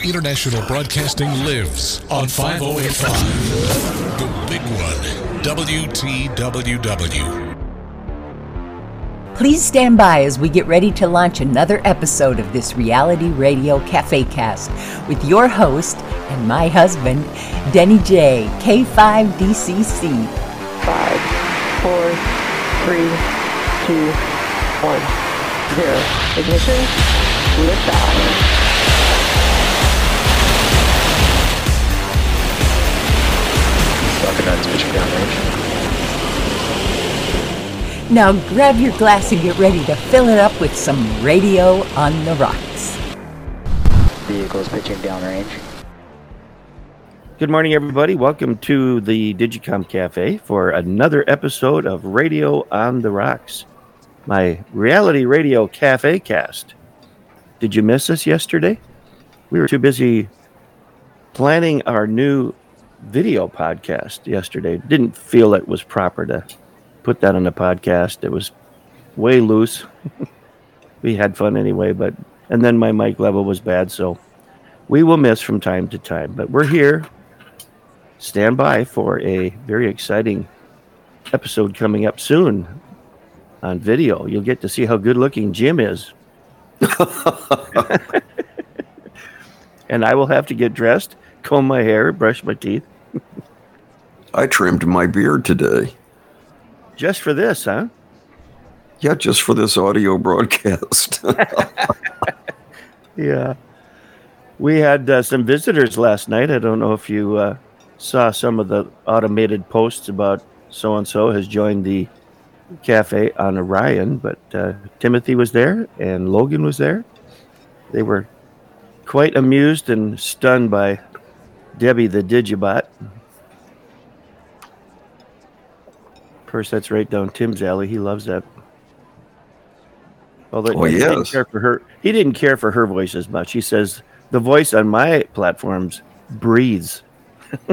International Broadcasting lives on 5085. The big one, WTWW. Please stand by as we get ready to launch another episode of this reality radio cafe cast with your host and my husband, Denny J, K5DCC. Five, four, three, two, one, zero. Ignition, liftoff. Crocodile's pitching downrange. Now grab your glass and get ready to fill it up with some radio on the rocks. Vehicle's pitching downrange. Good morning, everybody. Welcome to the Digicom Cafe for another episode of Radio on the Rocks, my reality radio cafe cast. Did you miss us yesterday? We were too busy planning our new video podcast yesterday. Didn't feel it was proper to put that on a podcast. It was way loose. we had fun anyway, but and then my mic level was bad, so we will miss from time to time. But we're here. Stand by for a very exciting episode coming up soon on video. You'll get to see how good looking Jim is. and I will have to get dressed, comb my hair, brush my teeth. I trimmed my beard today. Just for this, huh? Yeah, just for this audio broadcast. Yeah. We had uh, some visitors last night. I don't know if you uh, saw some of the automated posts about so and so has joined the cafe on Orion, but uh, Timothy was there and Logan was there. They were quite amused and stunned by Debbie the Digibot. Of course, that's right down Tim's alley. He loves that. Although Oh, he didn't care for her, he didn't care for her voice as much. He says the voice on my platforms breathes.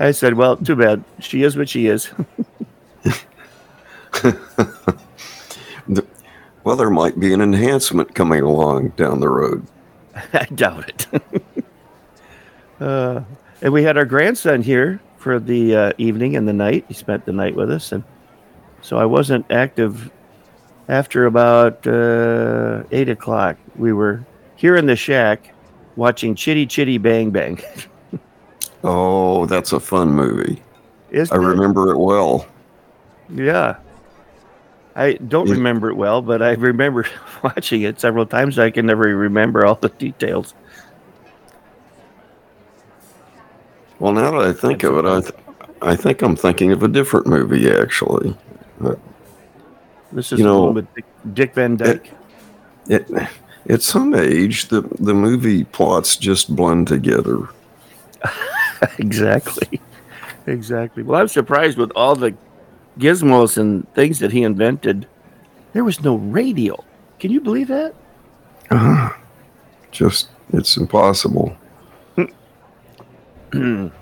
I said, "Well, too bad. She is what she is." well, there might be an enhancement coming along down the road. I doubt it. Uh, and we had our grandson here for the uh, evening and the night. He spent the night with us, and so I wasn't active after about uh, eight o'clock. We were here in the shack watching Chitty Chitty Bang Bang. Oh, that's a fun movie. Isn't I it? remember it well. Yeah. I don't remember it well, but I remember watching it several times. I can never remember all the details. Well, now that I think of it, I, th- I think I'm thinking of a different movie, actually. This is You know, with Dick, Dick Van Dyke. It, at some age, the, the movie plots just blend together. exactly. Exactly. Well, I'm surprised with all the gizmos and things that he invented. There was no radio. Can you believe that? Uh, Just, it's impossible.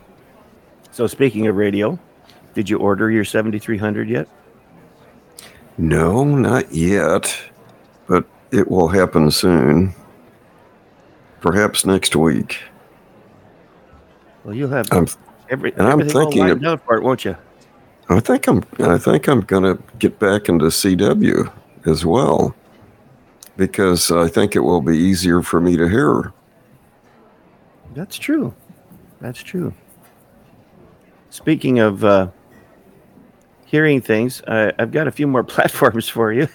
So, speaking of radio, did you order your 7300 yet? No, not yet, but it will happen soon. Perhaps next week. Well, you'll have I'm, every, and I'm everything all thinking lined up for it, won't you? I think I'm, I think I'm gonna get back into CW as well, because I think it will be easier for me to hear. That's true. That's true. Speaking of uh, hearing things, I, I've got a few more platforms for you.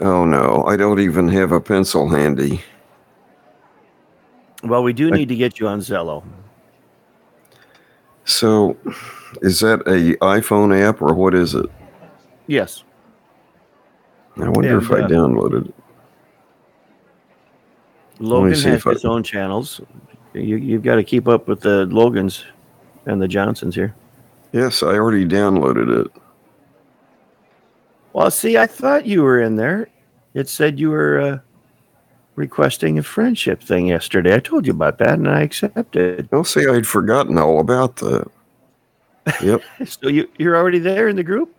Oh no, I don't even have a pencil handy. Well, we do need to get you on Zello. So, is that a iPhone app or what is it? Yes. I wonder And, if I uh, downloaded it. Logan has if I- his own channels. You, you've got to keep up with the Logans and the Johnsons here. Yes, I already downloaded it. Well, see, I thought you were in there. It said you were uh, requesting a friendship thing yesterday. I told you about that, and I accepted. Oh, see, I'd forgotten all about that. Yep. So you you're already there in the group.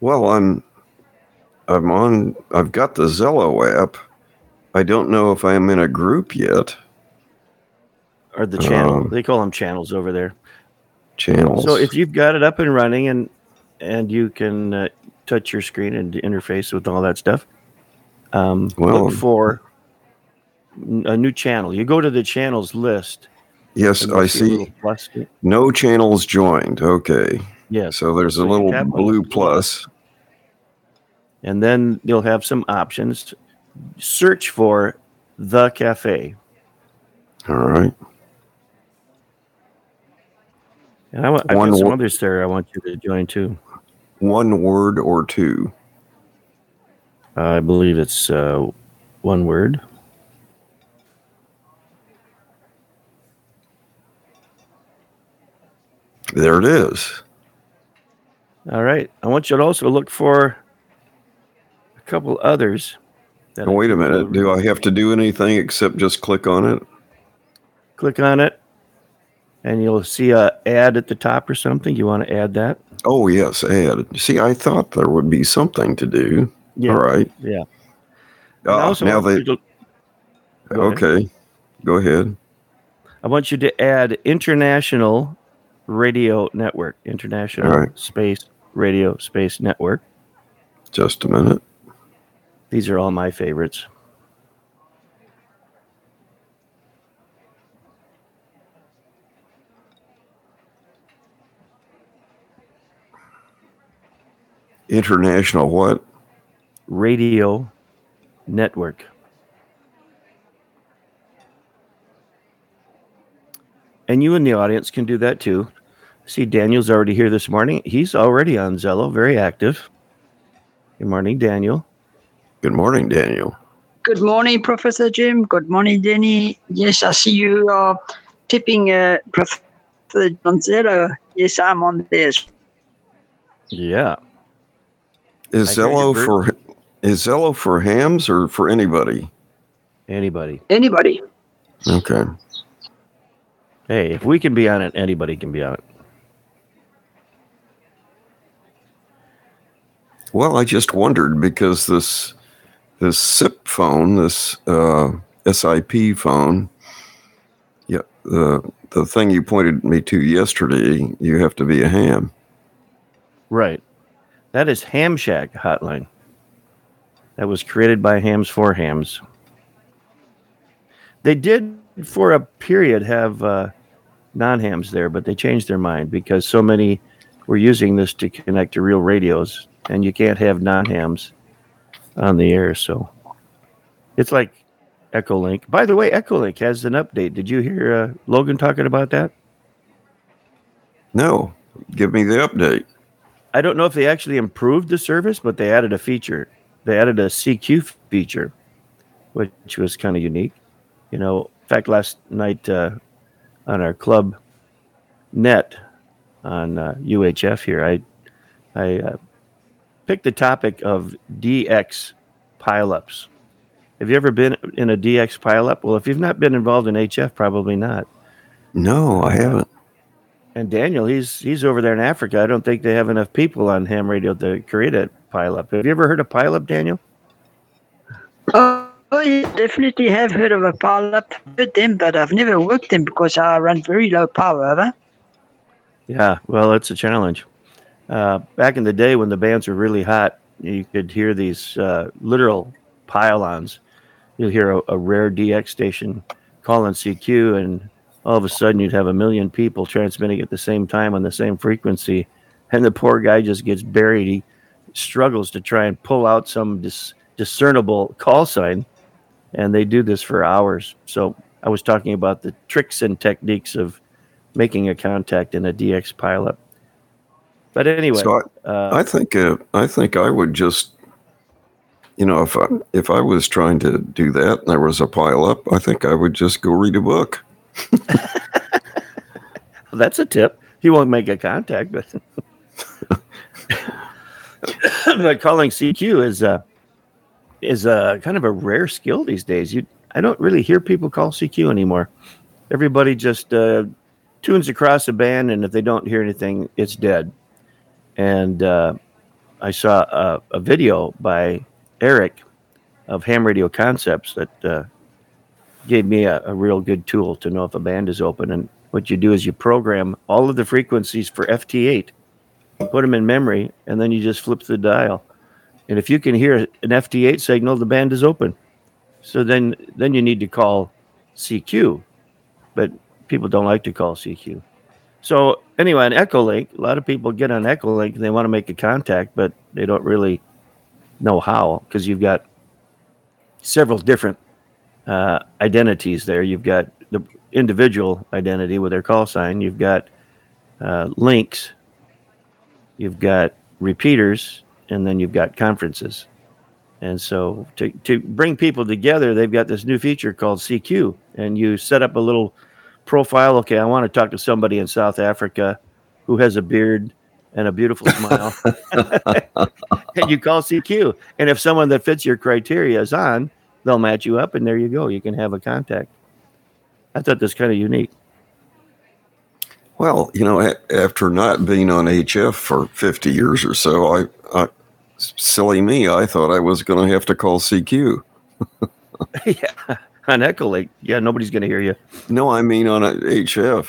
Well, I'm I'm on. I've got the Zello app. I don't know if I'm in a group yet. Or the channel. Um, they call them channels over there. Channels. So if you've got it up and running and and you can uh, touch your screen and interface with all that stuff, um, Well- look for a new channel. You go to the channels list. yes, I a see. plus. No channels joined. Okay. Yes. So there's a So you little blue plus. and then you'll have some options. Search for the cafe. All right. And I want I've One got some wo- others there. I want you to join too. One word or two. I believe it's uh, one word. There it is. All right. I want you to also look for a couple others. wait a minute. Do I have to do anything except just click on it? Click on it, and you'll see a ad at the top or something. You want to add that? Oh, yes, add. See, I thought there would be something to do. Yeah. All right. Yeah. Uh, also now they. to- Go ahead. Okay. Go ahead. I want you to add International Radio Network, International right. Space Radio Space Network. Just a minute. These are all my favorites. International what? Radio Network. And you in the audience can do that too. See, Daniel's already here this morning. He's already on Zello, very active. Good morning, Daniel. Good morning, Daniel. Good morning, Professor Jim. Good morning, Denny. Yes, I see you are tipping uh, Professor Donzello. Yes, I'm on this. Yeah. Is I Zello for is Zello for hams or for anybody? Anybody. Anybody? Okay. Hey, if we can be on it, anybody can be on it. Well, I just wondered because this this SIP phone, this uh, SIP phone, yeah, the the thing you pointed me to yesterday, you have to be a ham. Right. That is Ham Shack hotline. That was created by Hams for Hams. They did, for a period, have uh, non hams there, but they changed their mind because so many were using this to connect to real radios, and you can't have non hams on the air. So it's like Echolink. By the way, Echolink has an update. Did you hear uh, Logan talking about that? No, give me the update. I don't know if they actually improved the service, but they added a feature. They added a CQ feature, which was kind of unique. You know, in fact, last night uh, on our club net on uh, UHF here, I I uh, picked the topic of DX pileups. Have you ever been in a DX pileup? Well, if you've not been involved in HF, probably not. No, I haven't. And Daniel, he's he's over there in Africa. I don't think they have enough people on ham radio to create a pileup. Have you ever heard of pileup, Daniel? Oh, oh yeah, definitely have heard of a pile up with them, but I've never worked them because I run very low power. I? Yeah, well, it's a challenge. Uh, back in the day when the bands were really hot, you could hear these uh, literal pylons. You'll hear a, a rare DX station calling CQ, and all of a sudden you'd have a million people transmitting at the same time on the same frequency, and the poor guy just gets buried. He struggles to try and pull out some dis- discernible call sign, and they do this for hours. So I was talking about the tricks and techniques of making a contact in a DX pileup. But anyway, So uh, I think uh, I think I would just, you know, if I if I was trying to do that and there was a pile up, I think I would just go read a book. that's a tip. He won't make a contact, but but calling CQ is a is a kind of a rare skill these days. You I don't really hear people call CQ anymore. Everybody just uh, tunes across a band, and if they don't hear anything, it's dead. And uh, I saw a, a video by Eric of Ham Radio Concepts that uh, gave me a, a real good tool to know if a band is open. And what you do is you program all of the frequencies for FT8, put them in memory, and then you just flip the dial. And if you can hear an FT8 signal, the band is open. So then, then you need to call CQ, but people don't like to call CQ. So anyway, on Echolink, a lot of people get on Echolink and they want to make a contact, but they don't really know how because you've got several different uh, identities there. You've got the individual identity with their call sign. You've got uh, links. You've got repeaters, and then you've got conferences. And so to, to bring people together, they've got this new feature called CQ, and you set up a little profile. Okay, I want to talk to somebody in South Africa who has a beard and a beautiful smile. and you call CQ. And if someone that fits your criteria is on, they'll match you up, and there you go. You can have a contact. I thought that's kind of unique. Well, you know, after not being on HF for 50 years or so, I, I silly me, I thought I was going to have to call CQ. yeah, on Echolink. Yeah, nobody's going to hear you. No, I mean on a HF.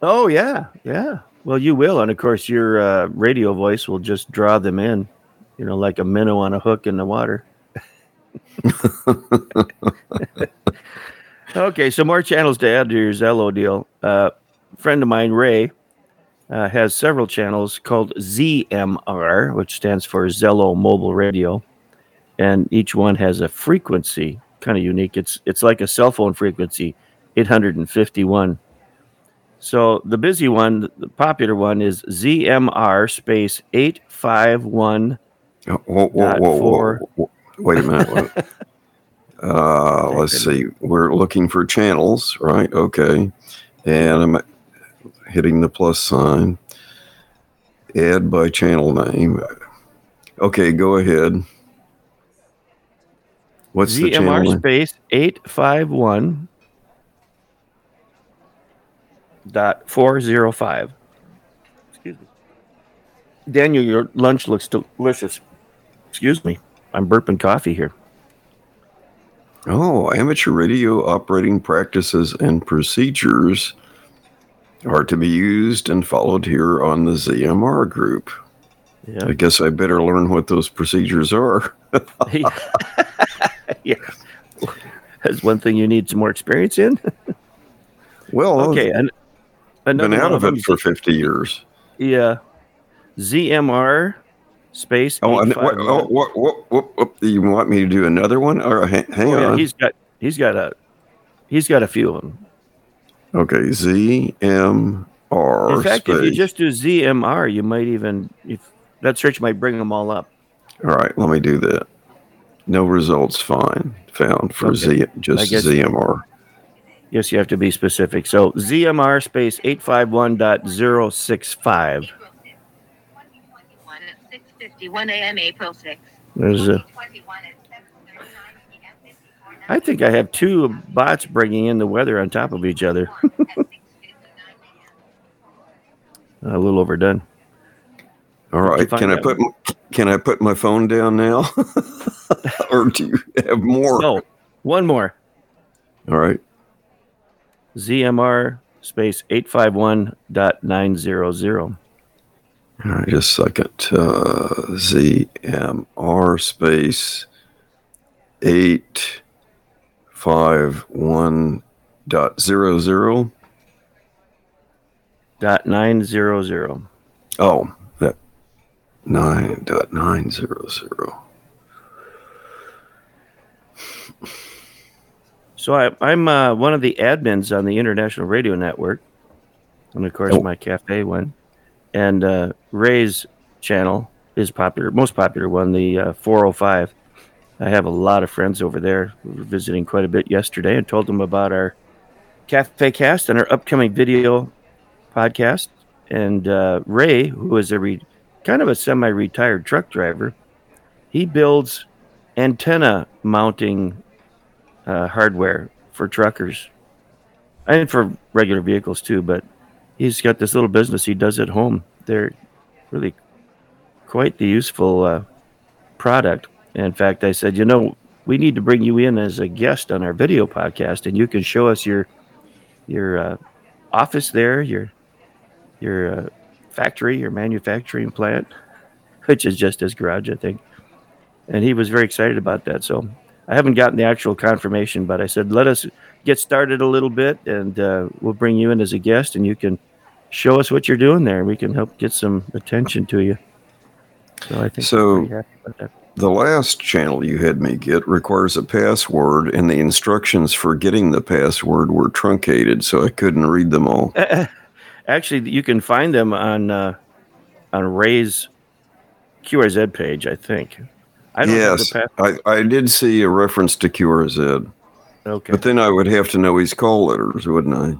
Oh yeah, yeah. Well, you will, and of course, your uh, radio voice will just draw them in. You know, like a minnow on a hook in the water. okay, so more channels to add to your Zello deal. Uh, friend of mine, Ray, uh, has several channels called ZMR, which stands for Zello Mobile Radio, and each one has a frequency, kind of unique. It's it's like a cell phone frequency, 851. So the busy one, the popular one, is ZMR space 851. Oh, Whoa, whoa, whoa, whoa, four. whoa. Wait a minute. What- uh, let's see. We're looking for channels, right? Okay. And I'm hitting the plus sign. Add by channel name. Okay, go ahead. What's the channel? ZMR space 851 dot 405. Excuse me. Daniel, your lunch looks delicious. Excuse me. I'm burping coffee here. Oh, amateur radio operating practices and procedures are to be used and followed here on the ZMR group. Yeah. I guess I better learn what those procedures are. yeah. That's one thing you need some more experience in. Well, Okay. And been out of it for 50 years. Yeah. ZMR space. Oh, and, what, oh what, what, what, what, you want me to do another one? Or hang, hang Oh, yeah, on. he's got he's got a he's got a few of them. okay, ZMR. In fact, if you just do ZMR, you might even if that search might bring them all up. All right, let me do that. No results fine found for Okay. Z, just ZMR. Yes, you have to be specific. So ZMR space 851.065. 6:51 a.m. April 6th. There's a I think I have two bots bringing in the weather on top of each other. a little overdone. All you right, find can I that put can I put my phone down now, or do you have more? No, one more. All right. ZMR space 851.900. All right, just a second. Uh, ZMR space eight five one dot zero zero. Dot nine zero zero. Oh, that nine dot nine zero zero. So I, I'm uh, one of the admins on the International Radio Network, and of course Oh. my cafe one, and uh, Ray's channel is popular, most popular one, the uh, 405. I have a lot of friends over there. We were visiting quite a bit yesterday, and told them about our cafe cast and our upcoming video podcast. And uh, Ray, who is a re- kind of a semi-retired truck driver, he builds antenna mounting uh, hardware for truckers and for regular vehicles too. But he's got this little business he does at home. They're really quite the useful uh, product. In fact, I said, you know, we need to bring you in as a guest on our video podcast, and you can show us your your uh, office there, your your uh, factory, your manufacturing plant, which is just his garage, I think. And he was very excited about that. So I haven't gotten the actual confirmation, but I said, let us get started a little bit, and uh, we'll bring you in as a guest, and you can show us what you're doing there. We can help get some attention to you. So I think So- we're pretty happy about that. The last channel you had me get requires a password, and the instructions for getting the password were truncated, so I couldn't read them all. Actually, you can find them on uh, on Ray's QRZ page. I think. I don't yes, I, I did see a reference to QRZ, okay. but then I would have to know his call letters, wouldn't I?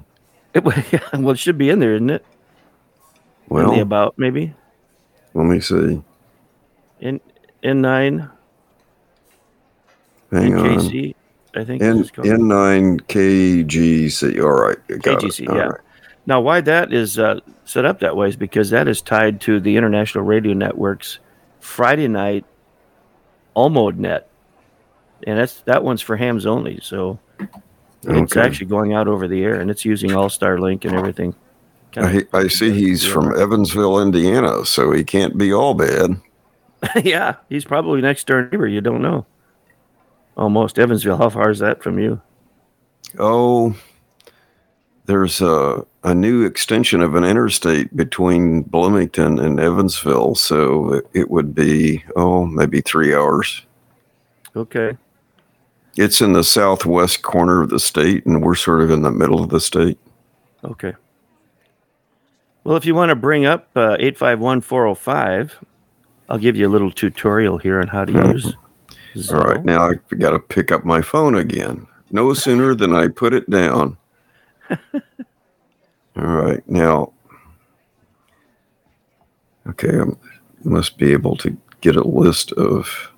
It, yeah, well, it should be in there, isn't it? in Well, the about maybe let me see. in in nine Hang on. I think N. N9 KGC. All right. got it. KGC, All yeah. right. Now, why that is uh, set up that way is because that is tied to the International Radio Network's Friday night Allmode net, and that's that one's for hams only. So it's actually going out over the air, and it's using All Star Link and everything. Kinda- I, I see he's from Evansville, Indiana, so he can't be all bad. yeah, he's probably next door neighbor. You don't know. Almost Evansville. How far is that from you? Oh, there's a, a new extension of an interstate between Bloomington and Evansville, so it, it would be, oh, maybe three hours. Okay. It's in the southwest corner of the state, and we're sort of in the middle of the state. Okay. Well, if you want to bring up uh, 851 405, I'll give you a little tutorial here on how to use. All right, now I've got to pick up my phone again. No sooner than I put it down. All right, now, okay, I must be able to get a list of.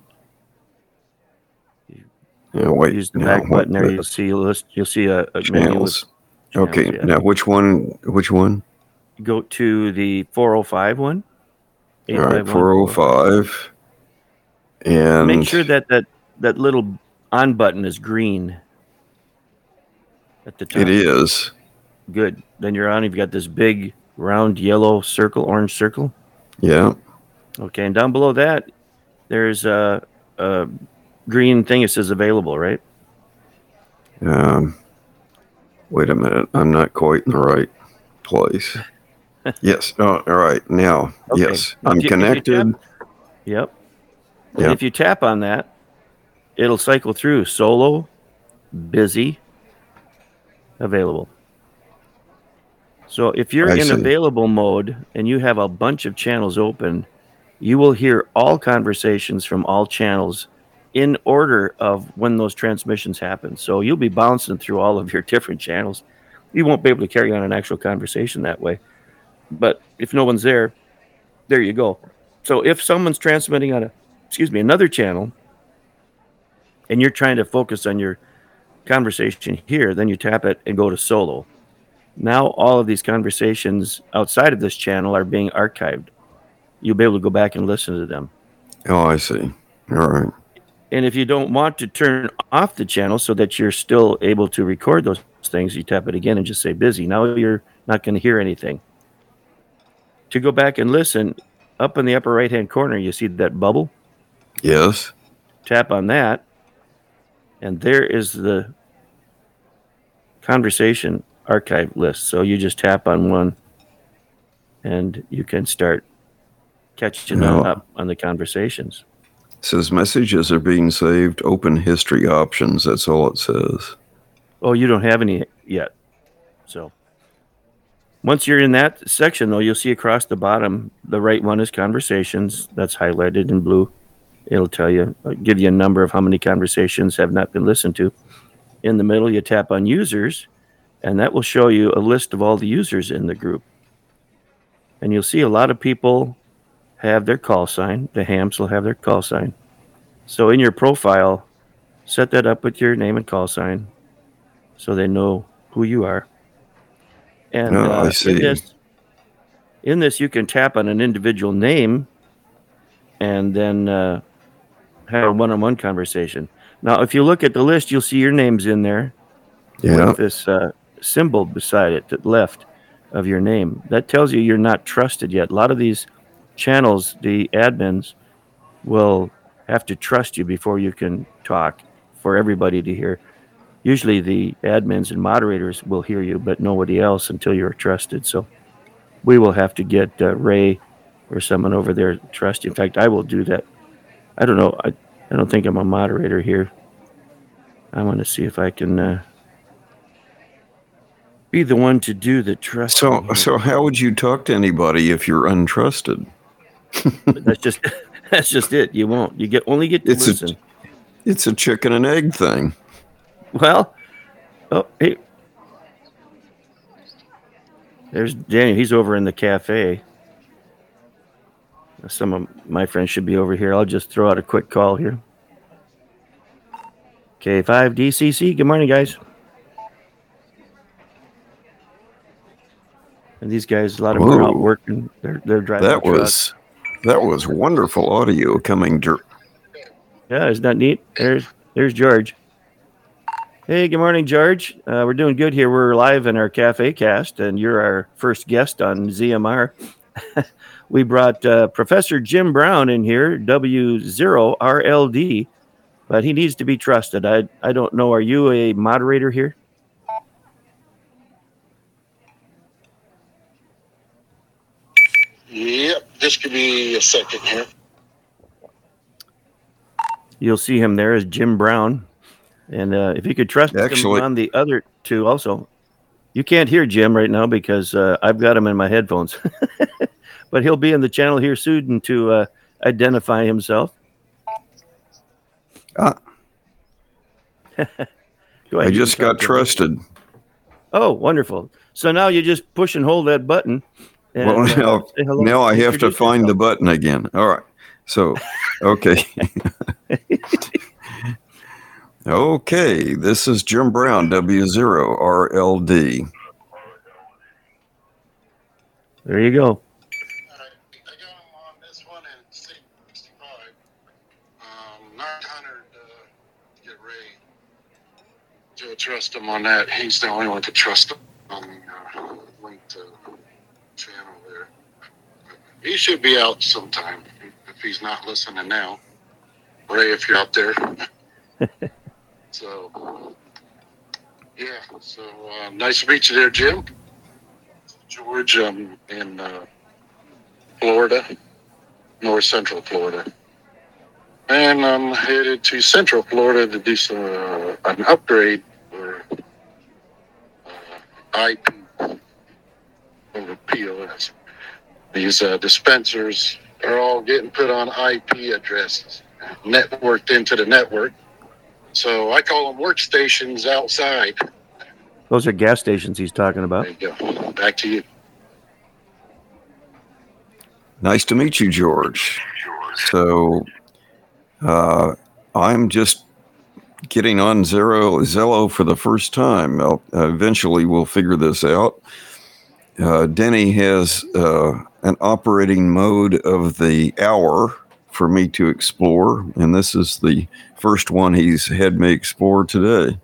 Yeah, wait. Use the now, back what button there. the You'll see a list. You'll see a, a menu with channels. Okay, yeah. now which one? Which one? Go to the 405 one. All right, 851 four oh five. And Make sure that, that that little on button is green at the top. it is. Good. Then you're on. You've got this big round yellow circle, orange circle. Yeah. Okay, and down below that, there's a, a green thing that says available, right? Um, wait a minute. I'm not quite in the right place. yes. Oh, all right. Now, Okay. yes, I'm you- connected. tap- Yep. Yep. if you tap on that, it'll cycle through solo, busy, available. So if you're I in see. available mode and you have a bunch of channels open, you will hear all conversations from all channels in order of when those transmissions happen. So you'll be bouncing through all of your different channels. You won't be able to carry on an actual conversation that way. But if no one's there, there you go. So if someone's transmitting on a excuse me, another channel and you're trying to focus on your conversation here, then you tap it and go to solo. Now all of these conversations outside of this channel are being archived. You'll be able to go back and listen to them. Oh, I see. All right. And if you don't want to turn off the channel so that you're still able to record those things, you tap it again and just say busy. Now you're not going to hear anything. To go back and listen, up in the upper right hand corner, you see that bubble. Yes. Tap on that, and there is the conversation archive list. So you just tap on one, and you can start catching Now- up on the conversations. Says messages are being saved. Open history options. That's all it says. Oh, you don't have any yet. So once you're in that section, though, you'll see across the bottom, the right one is conversations. That's highlighted in blue. It'll tell you, uh, give you a number of how many conversations have not been listened to. In the middle, you tap on users, and that will show you a list of all the users in the group. And you'll see a lot of people have their call sign. The hams will have their call sign. So in your profile, set that up with your name and call sign so they know who you are. And Oh, I uh, in this, in this, you can tap on an individual name, and then uh, have a one-on-one conversation. Now, if you look at the list, you'll see your names in there Yeah. with this uh, symbol beside it the left of your name. That tells you you're not trusted yet. A lot of these channels, the admins will have to trust you before you can talk for everybody to hear. Usually, the admins and moderators will hear you, but nobody else until you're trusted. So, we will have to get uh, Ray or someone over there to trust you. In fact, I will do that. I don't know. I, I don't think I'm a moderator here. I want to see if I can uh, be the one to do the trust. So, so how would you talk to anybody if you're untrusted? That's just that's just it. You won't. You get only get to It's a- It's a chicken and egg thing. Well, oh, hey. There's Daniel. He's over in the cafe. Some of my friends should be over here. I'll just throw out a quick call here. K5DCC. Good morning, guys. And these guys, a lot of them are out working. They're they're driving. That was that was wonderful audio coming. Dir- Yeah, isn't that neat? There's there's George. Hey, good morning, George. Uh, we're doing good here. We're live in our cafe cast, and you're our first guest on ZMR. we brought uh, Professor Jim Brown in here, W0RLD, but he needs to be trusted. I I don't know. Are you a moderator here? Yep, just give me a second here. You'll see him there as Jim Brown, and uh, if you could trust Actually- him on the other two also. You can't hear Jim right now because uh, I've got him in my headphones, but he'll be in the channel here soon to uh, identify himself. Ah. Go I ahead, you just got talk to him. trusted. Oh, wonderful! So now you just push and hold that button. And, Well, now, say now I have to Introduce find the button again. All right. So, okay. okay. This is Jim Brown, W0RLD. There you go. I got him on this one and 65. Um, 900 uh, get Ray to trust him on that. He's the only one to trust him on the uh, link to channel there. He should be out sometime if he's not listening now. Ray, if you're out there. so, yeah. So uh, nice to meet you there, Jim. George um, in uh, Florida, north central Florida. And I'm headed to central Florida to do some, uh, an upgrade for uh, IP over POS. These uh, dispensers are all getting put on IP addresses, networked into the network. So I call them workstations outside. Those are gas stations he's talking about. There you go. Back to you. Nice to meet you, George. So, uh, I'm just getting on Zero Zello for the first time. I'll, eventually, we'll figure this out. Uh, Denny has uh, an operating mode of the hour for me to explore, and this is the first one he's had me explore today.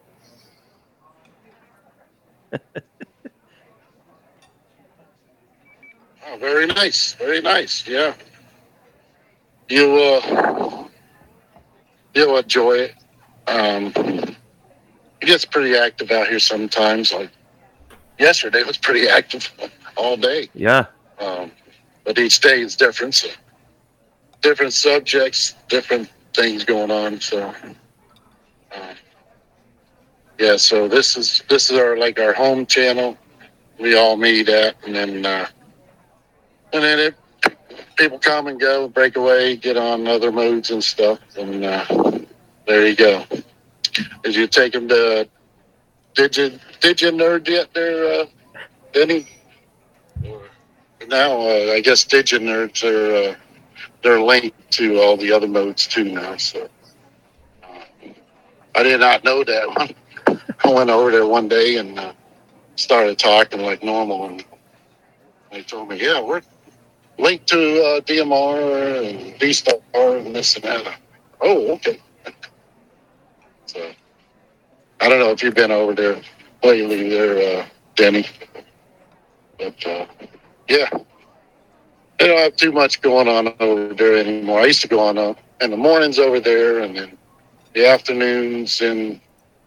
Oh, very nice. Very nice. Yeah. You uh you'll enjoy it. Um it gets pretty active out here sometimes. Like yesterday was pretty active all day. Yeah. Um but each day is different. So different subjects, different things going on. So uh, yeah, so this is this is our like our home channel. We all meet at and then uh and then it people come and go, break away, get on other modes and stuff, and uh, there you go. Did you take them to? Did you did you nerd yet there, uh, Denny? Now uh, I guess Digi nerds are uh, they're linked to all the other modes too now. So uh, I did not know that. I went over there one day and uh, started talking like normal, and they told me, "Yeah, we're linked to uh, DMR and D-Star and this and that. Oh, okay. So I don't know if you've been over there lately, there, uh, Denny. But uh, yeah, they don't have too much going on over there anymore. I used to go on uh, in the mornings over there, and then the afternoons and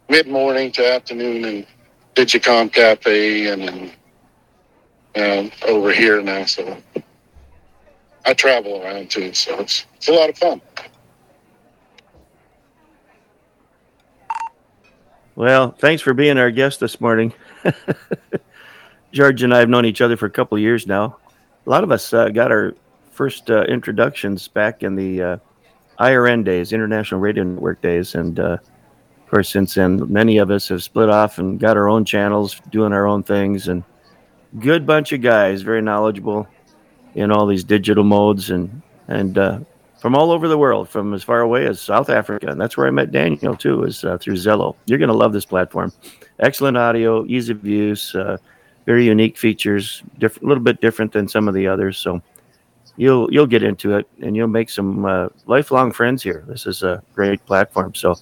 mid morning to afternoon in Digicom Cafe, and then um, over here now. So I travel around too, so it's it's a lot of fun. Well, thanks for being our guest this morning. George and I have known each other for a couple of years now. A lot of us uh, got our first uh, introductions back in the uh, IRN days, International Radio Network days, and uh, of course, since then, many of us have split off and got our own channels, doing our own things, and good bunch of guys, very knowledgeable in all these digital modes, and and uh, from all over the world, from as far away as South Africa, and that's where I met Daniel too, is uh, through Zello. You're going to love this platform. Excellent audio, ease of use, very unique features, a little bit different than some of the others. So you'll you'll get into it, and you'll make some uh, lifelong friends here. This is a great platform. So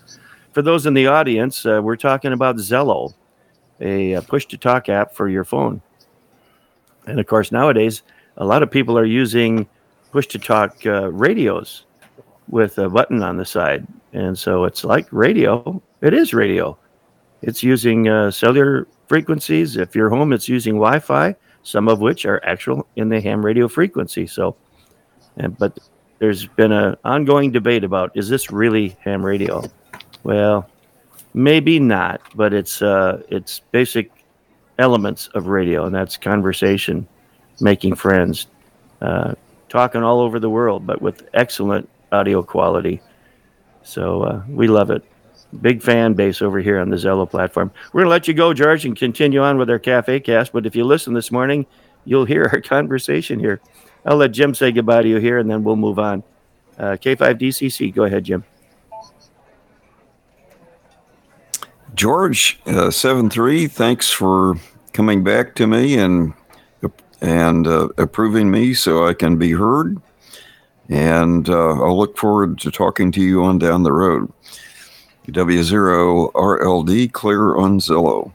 for those in the audience, uh, we're talking about Zello, a, a push to talk app for your phone. And of course, nowadays, a lot of people are using push to talk uh, radios with a button on the side. And so it's like radio. It is radio. It's using uh, cellular frequencies. If you're home, it's using Wi Fi, some of which are actual in the ham radio frequency. So, and, but there's been an ongoing debate about is this really ham radio? Well, maybe not, but it's uh, it's basic elements of radio, and that's conversation, making friends, uh, talking all over the world, but with excellent audio quality. So uh, we love it. Big fan base over here on the Zello platform. We're going to let you go, George, and continue on with our cafe cast. But if you listen this morning, you'll hear our conversation here. I'll let Jim say goodbye to you here, and then we'll move on. Uh, K5DCC, go ahead, Jim. George, uh, seven three. Thanks for coming back to me and and uh, approving me so I can be heard. And uh, I'll look forward to talking to you on down the road. W0 RLD clear on Zello.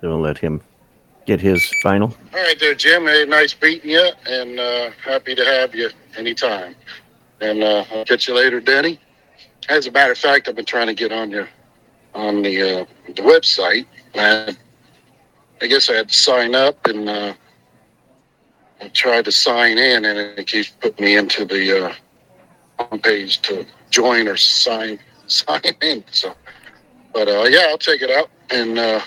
We'll let him get his final. All right, there, Jim. Hey, nice beating you, and uh, happy to have you anytime. And uh, I'll catch you later, Denny. As a matter of fact, I've been trying to get on your on the uh, the website. And I guess I had to sign up, and uh, I tried to sign in, and it keeps putting me into the uh, homepage to join or sign sign in. So, but uh, yeah, I'll take it out and uh,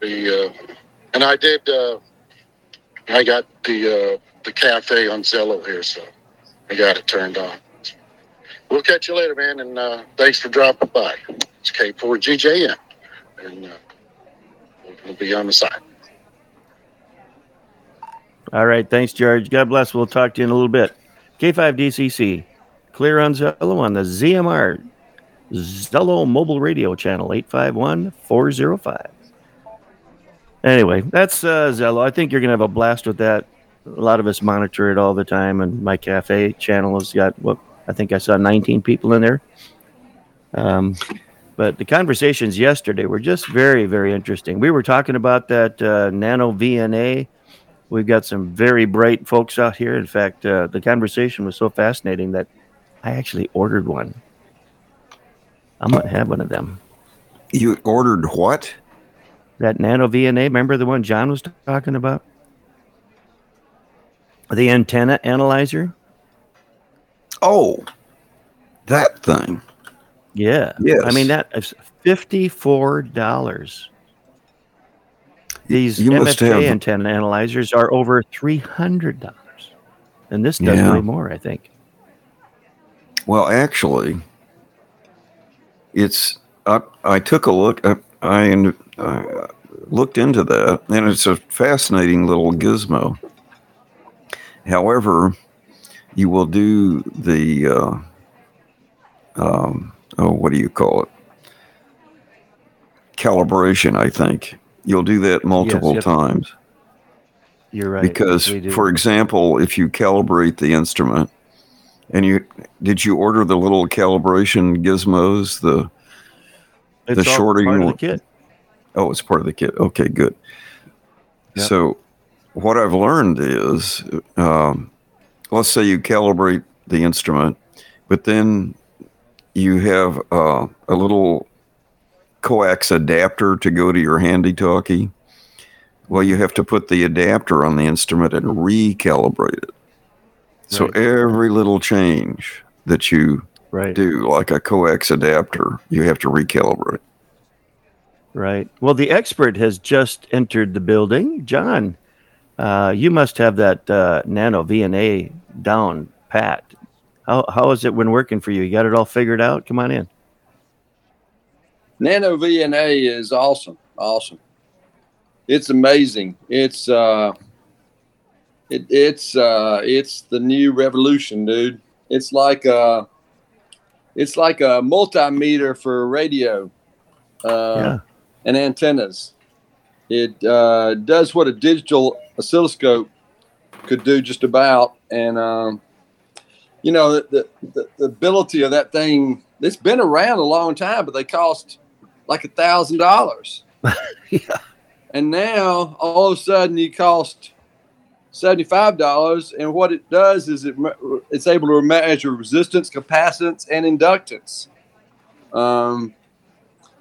the uh, and I did. Uh, I got the uh, the cafe on Zello here, so I got it turned on. We'll catch you later, man, and uh, thanks for dropping by. It's K4GJM, and uh, we'll be on the side. All right. Thanks, George. God bless. We'll talk to you in a little bit. K5DCC, clear on Zello on the ZMR Zello mobile radio channel 851 405. Anyway, that's uh, Zello. I think you're going to have a blast with that. A lot of us monitor it all the time, and my cafe channel has got what I think I saw 19 people in there. Um, but the conversations yesterday were just very, very interesting. We were talking about that uh, Nano VNA. We've got some very bright folks out here. In fact, uh, the conversation was so fascinating that I actually ordered one. I'm going to have one of them. You ordered what? That Nano VNA. Remember the one John was talking about? The antenna analyzer? Oh, that thing. Yeah. Yes. I mean, that is $54. These You antenna analyzers are over $300. And this does Yeah. way more, I think. Well, actually, it's. I, I took a look. I, I uh, looked into that, and it's a fascinating little gizmo. However, you will do the. Uh, um, oh, what do you call it? Calibration. I think you'll do that multiple yep. times. You're right. because for example if you calibrate the instrument And you did you order the little calibration gizmos? The It's the shorting part of the kit. Oh, it's part of the kit. Okay, good. Yep. So, what I've learned is, um, let's say you calibrate the instrument, but then you have uh, a little coax adapter to go to your handy talkie. Well, you have to put the adapter on the instrument and recalibrate it. So Right. every little change that you Right. do, like a coax adapter, you have to recalibrate. Right. Well, the expert has just entered the building. John, uh, you must have that uh, Nano VNA down pat. How, how has it been working for you? You got it all figured out? Come on in. Nano VNA is awesome. Awesome. It's amazing. It's uh it, it's uh it's the new revolution, dude. It's like uh it's like a multimeter for radio uh Yeah. and antennas. It uh does what a digital oscilloscope could do just about and um you know the, the, the, the ability of that thing it's been around a long time but they cost like a thousand dollars Yeah. and now all of a sudden you cost seventy-five dollars and what it does is it it's able to measure resistance capacitance and inductance um,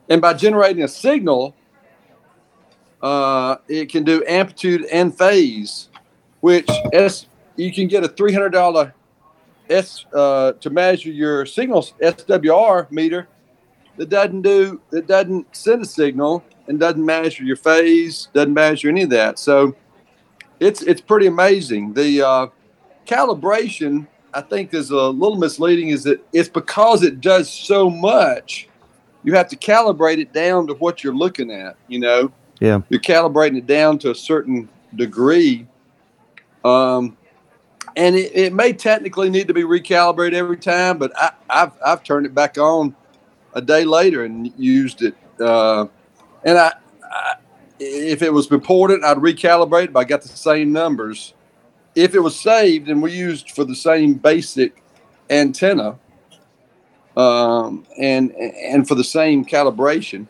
and by generating a signal uh, it can do amplitude and phase which s you can get a $300 S uh, to measure your signal SWR meter that doesn't do that doesn't send a signal and doesn't measure your phase, doesn't measure any of that. So it's it's pretty amazing. The uh, calibration I think is a little misleading. Is that it's because it does so much, you have to calibrate it down to what you're looking at. You know, Yeah. you're calibrating it down to a certain degree. Um, and it, it may technically need to be recalibrated every time, but I, I've I've turned it back on a day later and used it. Uh, and I, I, if it was reported, I'd recalibrate but I got the same numbers. If it was saved and we used for the same basic antenna, um, and and for the same calibration,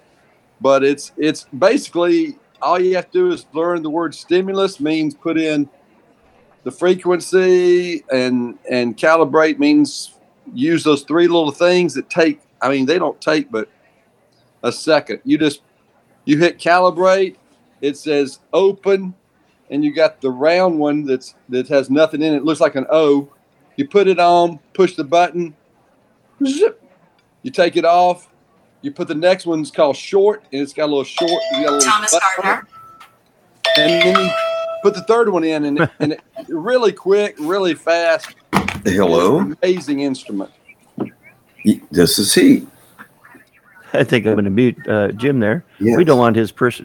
but it's it's basically all you have to do is learn the word stimulus means put in the frequency and and calibrate means use those three little things that take i mean they don't take but a second you just you hit calibrate it says open and you got the round one that's that has nothing in it, it looks like an o. You put it on push the button zip. You take it off. You put the next one's called short and it's got a little short you got a little Thomas button. Gardner. and then you put the third one in and, and it, really quick really fast. Hello, amazing instrument. This is he. I think I'm going to mute uh, Jim there. Yes. We don't want his pers-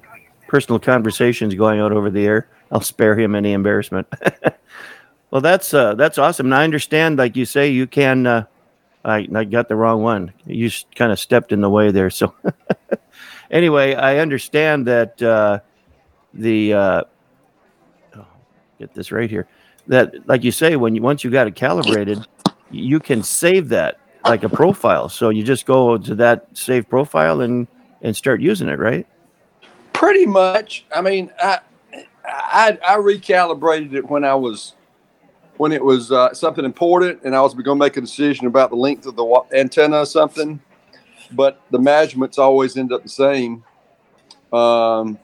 personal conversations going out over the air. I'll spare him any embarrassment. well, that's uh, that's awesome. And I understand, like you say, you can. Uh, I, I got the wrong one. You kind of stepped in the way there. So, anyway, I understand that uh, the uh, oh, get this right here. That, like you say, when you once you got it calibrated, you can save that like a profile. So you just go to that save profile and and start using it, right? pretty much i mean i i, I recalibrated it when i was when it was uh, something important and i was going to make a decision about the length of the antenna or something but the measurements always end up the same um,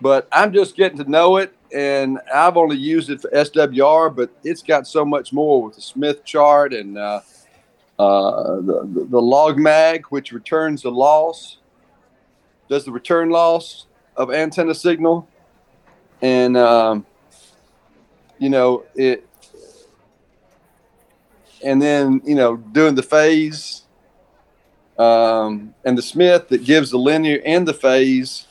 but i'm just getting to know it and i've only used it for swr but it's got so much more with the smith chart and uh, uh, the, the, log mag which returns the loss does the return loss of antenna signal. And um, you know it and then you know doing the phase um, and the smith that gives the linear and the phase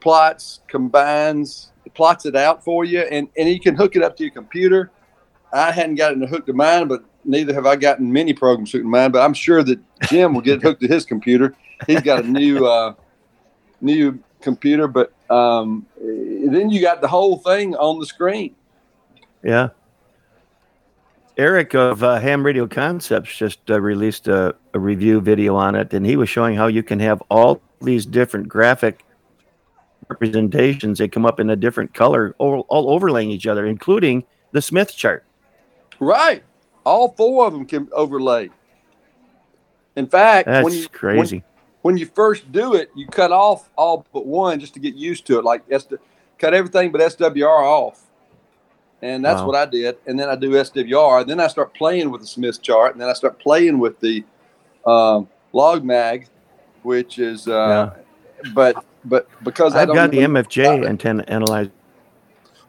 plots combines plots it out for you. And, and you can hook it up to your computer. I hadn't gotten it hooked to mine but neither have i gotten many programs hooked to mine but i'm sure that jim will get hooked to his computer he's got a new uh, new computer, but um, then you got the whole thing on the screen. Yeah. Eric of uh, Ham Radio Concepts just uh, released a, a review video on it, and he was showing how you can have all these different graphic representations. They come up in a different color, all, all overlaying each other, including the Smith chart. Right. All four of them can overlay. In fact, That's when you, crazy. When, when you first do it, you cut off all but one just to get used to it. Like S- cut everything but SWR off. And that's Wow. what I did. And then I do SWR. and Then I start playing with the Smith chart. And then I start playing with the um, log mag, which is, uh, but, but because I I've don't got the MFJ antenna analyzer.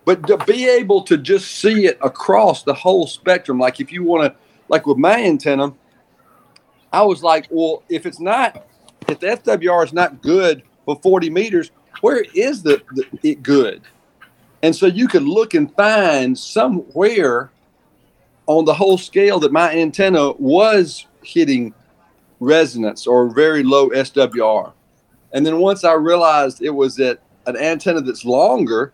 But to be able to just see it across the whole spectrum, like if you want to, like with my antenna, I was like, well, if it's not, if the SWR is not good for 40 meters, where is the, the it good? And so you could look and find somewhere on the whole scale that my antenna was hitting resonance or very low SWR. And then once I realized it was at an antenna that's longer,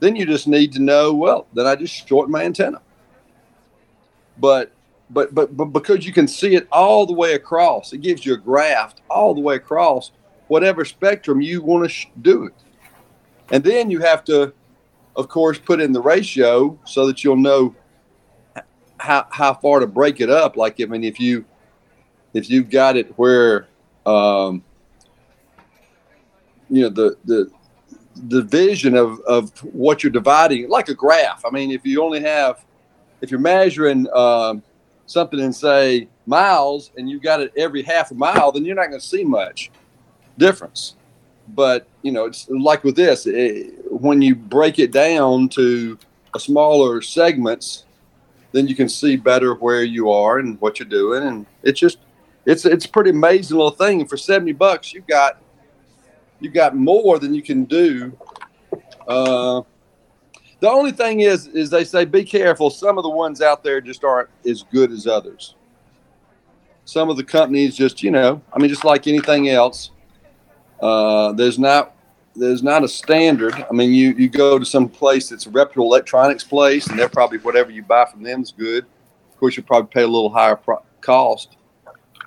then you just need to know, well, then I just shorten my antenna. But but but but because you can see it all the way across, it gives you a graph all the way across whatever spectrum you want to sh- do it. And then you have to, of course, put in the ratio so that you'll know how how far to break it up. Like I mean, if you if you've got it where um, you know the the the vision of of what you're dividing like a graph. I mean if you only have if you're measuring um, something in say miles and you've got it every half a mile then you're not going to see much difference. But you know it's like with this it, when you break it down to smaller segments then you can see better where you are and what you're doing. And it's just it's it's a pretty amazing little thing. And for 70 bucks you've got you got more than you can do. Uh, the only thing is, is they say be careful. Some of the ones out there just aren't as good as others. Some of the companies just, you know, I mean, just like anything else, uh, there's not there's not a standard. I mean, you you go to some place that's a reputable electronics place, and they're probably whatever you buy from them is good. Of course, you'll probably pay a little higher pro- cost,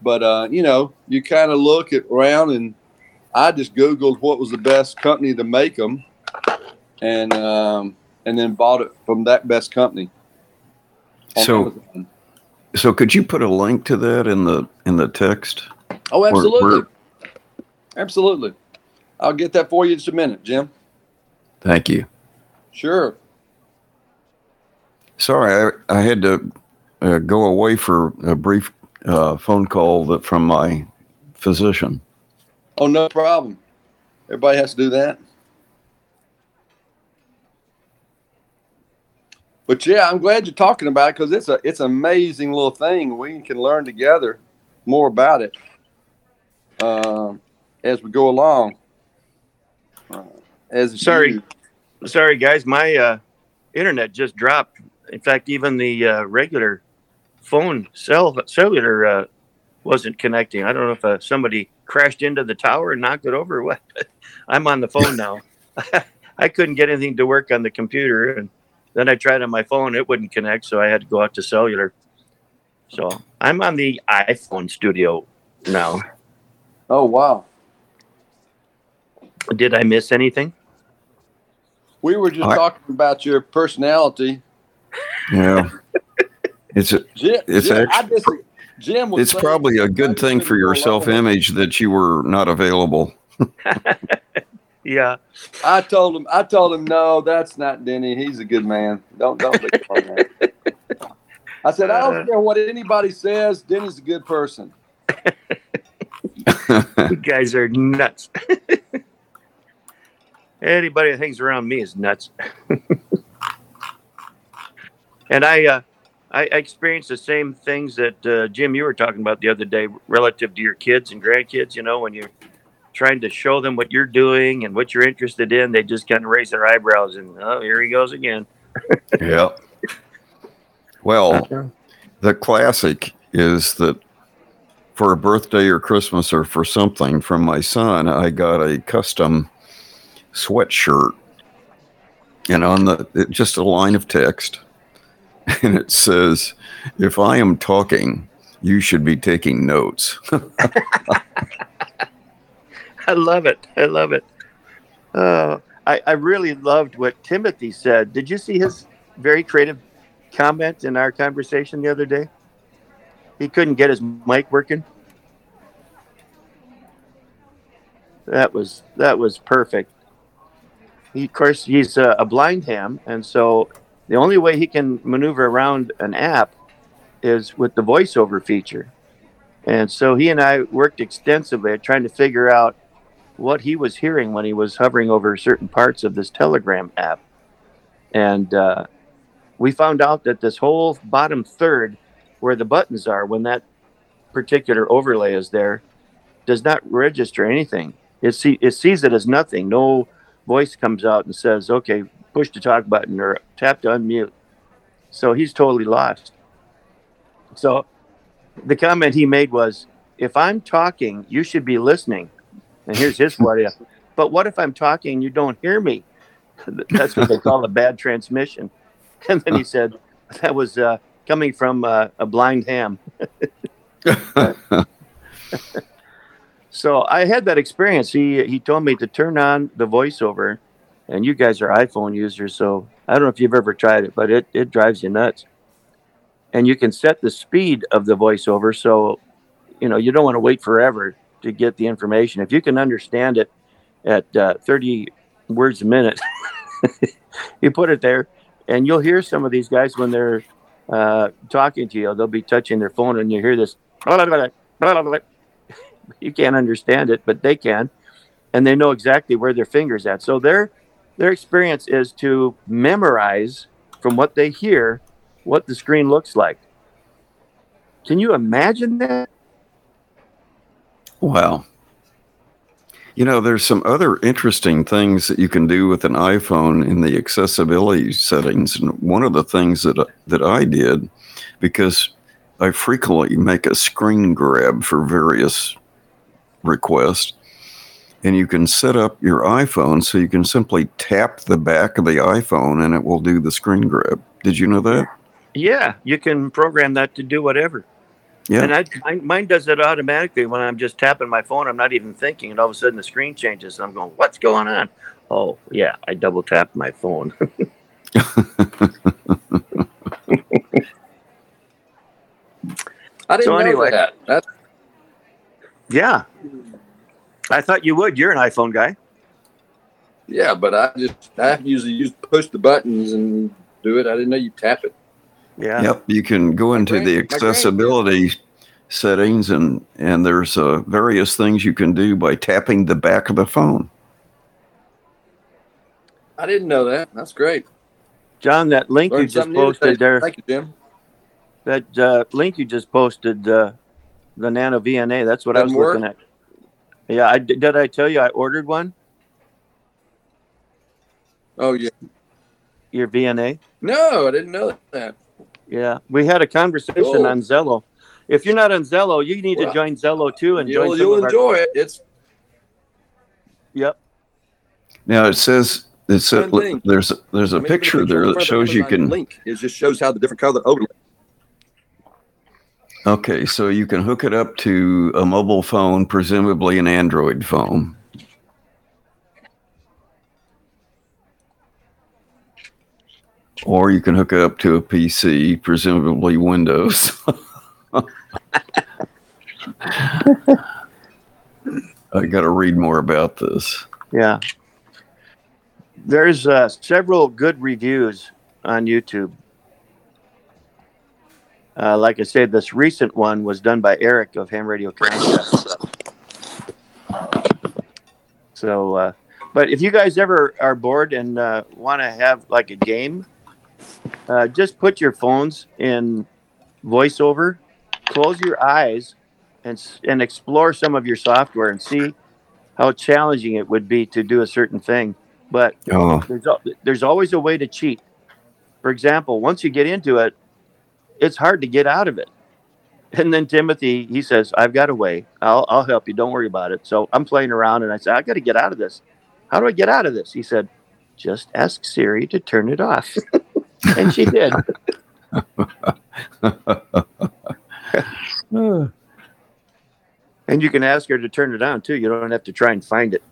but uh, you know, you kind of look at around and I just Googled what was the best company to make them, and um, and then bought it from that best company. So, Amazon. so could you put a link to that in the in the text? oh, absolutely, where- absolutely. I'll get that for you in just a minute, Jim. thank you. Sure. Sorry, I, I had to uh, go away for a brief uh, phone call that, from my physician. Oh, no problem. Everybody has to do that. But yeah, I'm glad you're talking about it because it's a it's an amazing little thing. We can learn together more about it um, as we go along. Uh, as Sorry. you- Sorry, guys, my uh, internet just dropped. In fact, even the uh, regular phone cell cellular uh, wasn't connecting. I don't know if uh, somebody crashed into the tower and knocked it over or what. I'm on the phone now. I couldn't get anything to work on the computer, and then I tried on my phone. It wouldn't connect, so I had to go out to cellular. So I'm on the iPhone studio now. Oh wow. Did I miss anything? We were just I- talking about your personality. Yeah, it's a, Jim, It's Jim, I dis- Jim was it's saying- probably a good thing for your self image that you were not available. Yeah. I told him. I told him no, that's not Denny. He's a good man. Don't don't be that. I said I don't care what anybody says. Denny's a good person. You guys are nuts. Anybody that hangs around me is nuts. and I, uh, I I experienced the same things that uh, Jim you were talking about the other day, relative to your kids and grandkids. You know, when you're trying to show them what you're doing and what you're interested in, they just kind of raise their eyebrows and oh, here he goes again. yeah. Well, the classic is that for a birthday or Christmas or for something from my son, I got a custom sweatshirt. And on the just a line of text. and it says, "If I am talking, you should be taking notes." I love it. I love it. Uh, I, I really loved what Timothy said. Did you see his very creative comment in our conversation the other day? He couldn't get his mic working. That was that was perfect. He, of course, he's a, a blind ham, and so the only way he can maneuver around an app is with the voiceover feature. And so he and I worked extensively at trying to figure out what he was hearing when he was hovering over certain parts of this Telegram app. And uh, we found out that this whole bottom third, where the buttons are, when that particular overlay is there, does not register anything. It, see, it sees it as nothing. No voice comes out and says, okay, push the talk button or tap to unmute. So he's totally lost. So the comment he made was, if I'm talking, you should be listening. And here's his for you. But what if I'm talking and you don't hear me? That's what they call a bad transmission. And then he said, that was uh, coming from uh, a blind ham. so I had that experience. He he told me to turn on the voiceover, and you guys are iPhone users, so I don't know if you've ever tried it, but it it drives you nuts. And you can set the speed of the voiceover, so you know you don't want to wait forever to get the information. If you can understand it at uh, 30 words a minute, you put it there, and you'll hear some of these guys when they're uh, talking to you. They'll be touching their phone, and you hear this. You can't understand it, but they can, and they know exactly where their fingers at. So their their experience is to memorize from what they hear what the screen looks like. Can you imagine that? Wow. You know, there's some other interesting things that you can do with an iPhone in the accessibility settings. And one of the things that that I did, because I frequently make a screen grab for various requests, and you can set up your iPhone so you can simply tap the back of the iPhone and it will do the screen grab. Did you know that? Yeah, you can program that to do whatever. Yeah. And I, I, mine does it automatically when I'm just tapping my phone. I'm not even thinking, and all of a sudden the screen changes, and I'm going, "What's going on?" Oh, yeah, I double tapped my phone. I didn't So know anyway. that. That's yeah, I thought you would. You're an iPhone guy. yeah, but I just I usually use push the buttons and do it. I didn't know you tap it. Yeah. Yep, you can go into grand- the accessibility settings and and there's uh, various things you can do by tapping the back of the phone. I didn't know that. That's great. John, that link you just something new today. posted there, Thank you, Jim. that uh, link you just posted, uh, the Nano VNA. That's what I was work? looking at. Yeah, I did. I tell you I ordered one? Oh yeah. Your VNA. No, I didn't know that. Yeah, we had a conversation Cool. on Zello. If you're not on Zello, you need to join Zello too and join You'll, some you'll of our- enjoy it. It's Yep. Now it says it's a, One thing. there's there's a Maybe picture picture there that shows you can link. It just shows how the different color overlay. Okay, so you can hook it up to a mobile phone, presumably an Android phone. Or you can hook it up to a PC, presumably Windows. I got to read more about this. Yeah. There's uh, several good reviews on YouTube. Uh, like I said, this recent one was done by Eric of Ham Radio Concepts. So, uh, but if you guys ever are bored and uh, want to have like a game, uh, just put your phones in voiceover, close your eyes, and and explore some of your software and see how challenging it would be to do a certain thing. But Oh, there's there's always a way to cheat. For example, once you get into it, it's hard to get out of it. And then Timothy, he says, "I've got a way. I'll I'll help you. Don't worry about it." So I'm playing around, and I said, "I got to get out of this. How do I get out of this?" He said, "Just ask Siri to turn it off." and she did. and you can ask her to turn it on too. You don't have to try and find it.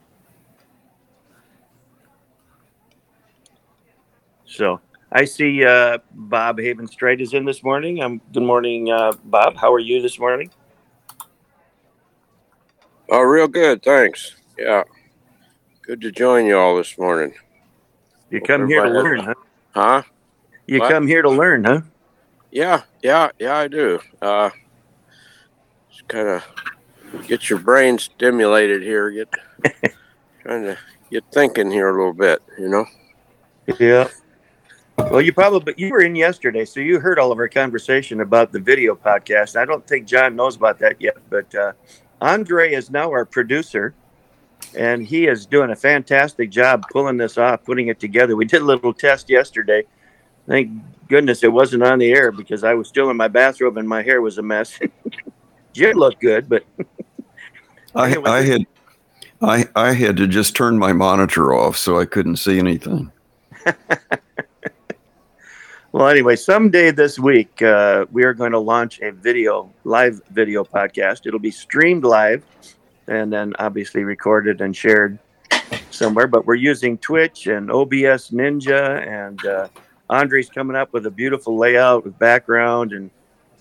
So I see uh, Bob Haven Straight is in this morning. Um, good morning, uh, Bob. How are you this morning? Oh, real good. Thanks. Yeah. Good to join you all this morning. You come here to learn, huh? Huh? You What? come here to learn, huh? Yeah, yeah, yeah, I do. Uh, just kind of get your brain stimulated here. Get trying to get thinking here a little bit. You know. Yeah. Well, you probably you were in yesterday, so you heard all of our conversation about the video podcast. I don't think John knows about that yet, but uh, Andre is now our producer, and he is doing a fantastic job pulling this off, putting it together. We did a little test yesterday. Thank goodness it wasn't on the air because I was still in my bathrobe and my hair was a mess. Jim looked good, but I, I had I I had to just turn my monitor off so I couldn't see anything. Well, anyway, someday this week, uh, we are going to launch a video, live video podcast. It'll be streamed live and then obviously recorded and shared somewhere. But we're using Twitch and OBS Ninja, and uh, Andre's coming up with a beautiful layout with background, and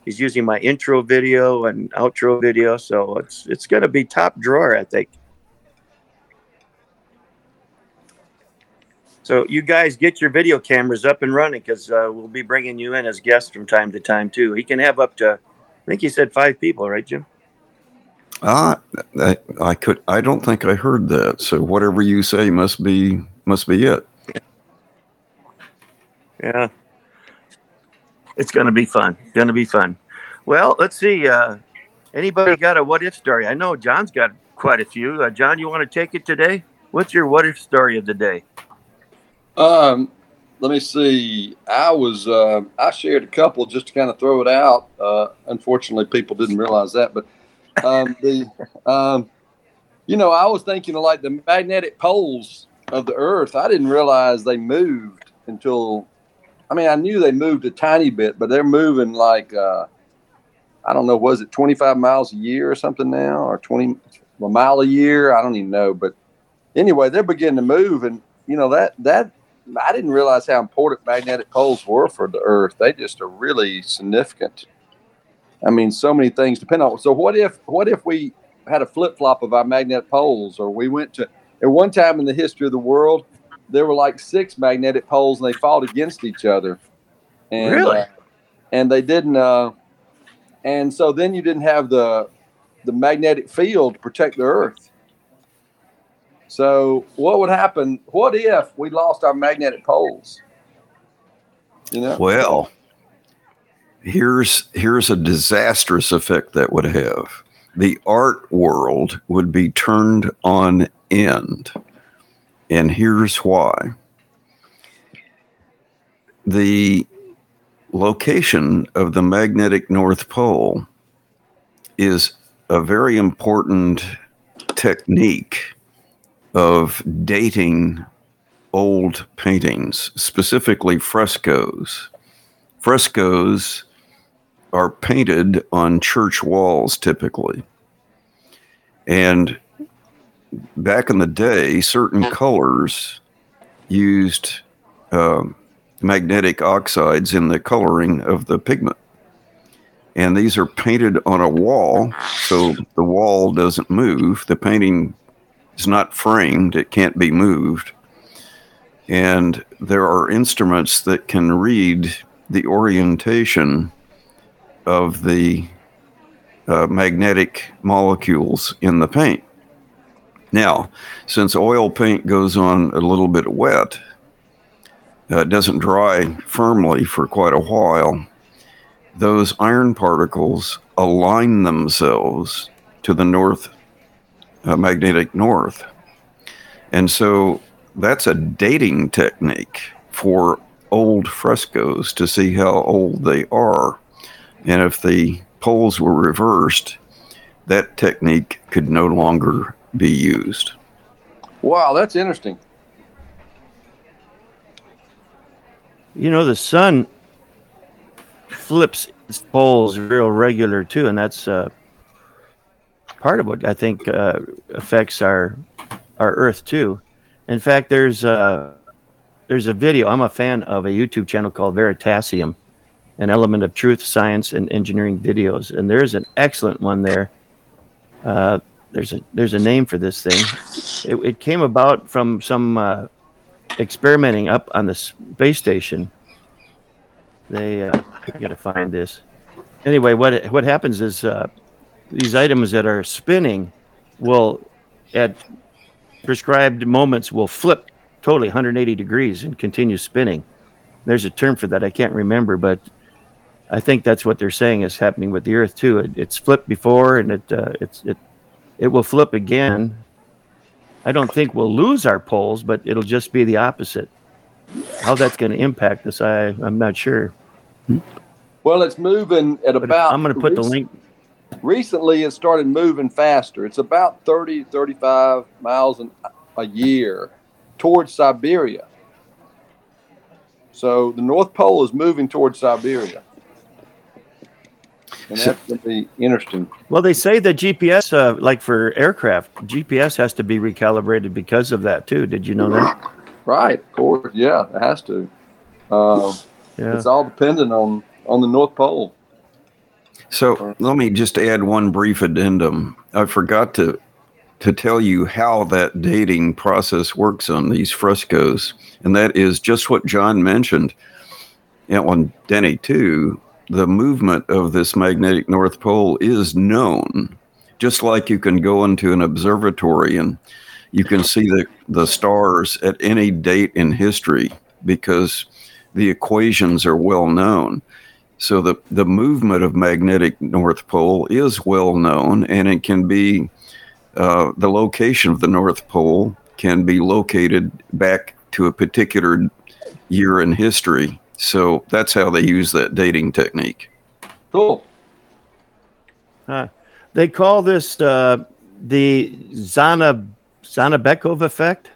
he's using my intro video and outro video. So it's it's going to be top drawer, I think. So you guys get your video cameras up and running because uh, we'll be bringing you in as guests from time to time too. He can have up to, I think he said five people, right, Jim? Ah, I, I could. I don't think I heard that. So whatever you say must be must be it. Yeah, it's going to be fun. Going to be fun. Well, let's see. Uh, anybody got a what if story? I know John's got quite a few. Uh, John, you want to take it today? What's your what if story of the day? Um, let me see. I was uh, I shared a couple just to kind of throw it out. Uh, unfortunately, people didn't realize that, but um, the um, you know I was thinking of like the magnetic poles of the Earth. I didn't realize they moved until. I mean, I knew they moved a tiny bit, but they're moving like uh, I don't know. Was it twenty five miles a year or something now, or twenty a mile a year? I don't even know, but anyway, they're beginning to move, and you know that that I didn't realize how important magnetic poles were for the Earth. They just are really significant. I mean, so many things depend on. So what if what if we had a flip flop of our magnetic poles, or we went to at one time in the history of the world, there were like six magnetic poles, and they fought against each other. And, Really? uh, and they didn't. Uh, and so then you didn't have the the magnetic field to protect the Earth. So what would happen? What if we lost our magnetic poles? You know. Well, here's here's a disastrous effect that would have. The art world would be turned on end. And here's why. The location of the magnetic North Pole is a very important technique of dating old paintings, specifically frescoes. Frescoes are painted on church walls typically. And back in the day, certain colors used um, magnetic oxides in the coloring of the pigment. And these are painted on a wall, so the wall doesn't move. The painting is not framed, it can't be moved. And there are instruments that can read the orientation of the uh, magnetic molecules in the paint. Now, since oil paint goes on a little bit wet, uh, it doesn't dry firmly for quite a while. Those iron particles align themselves to the north uh, magnetic north. And so that's a dating technique for old frescoes to see how old they are. And if the poles were reversed, that technique could no longer be used. Wow, that's interesting. You know, the sun flips its poles real regular too, and that's uh, part of what I think uh, affects our our Earth too. In fact, there's uh, there's a video. I'm a fan of a YouTube channel called Veritasium, an element of truth, science, and engineering videos, and there's an excellent one there. Uh, there's a there's a name for this thing. It, it came about from some uh, experimenting up on the space station. They uh, gotta find this. Anyway, what what happens is uh, these items that are spinning will at prescribed moments will flip totally 180 degrees and continue spinning. There's a term for that I can't remember, but I think that's what they're saying is happening with the Earth too. It, it's flipped before, and it uh, it's it it will flip again. I don't think we'll lose our poles, but it'll just be the opposite. How that's going to impact us, I I'm not sure. Well, it's moving at about. I'm going to put the link. Recently, it started moving faster. It's about 30, 35 miles an, a year towards Siberia. So the North Pole is moving towards Siberia. And that's going to be interesting. Well, they say that GPS, uh, like for aircraft, GPS has to be recalibrated because of that too. Did you know that? Right, of course. Yeah, it has to. Uh, Yeah. It's all dependent on on the North Pole. So let me just add one brief addendum. I forgot to to tell you how that dating process works on these frescoes, and that is just what John mentioned. On Denny too, the movement of this magnetic North Pole is known. Just like you can go into an observatory and you can see the, the stars at any date in history because the equations are well known. So the, the movement of magnetic North Pole is well known, and it can be uh, the location of the North Pole can be located back to a particular year in history. So that's how they use that dating technique. Cool. Huh. They call this uh, the Zana Dzhanibekov effect,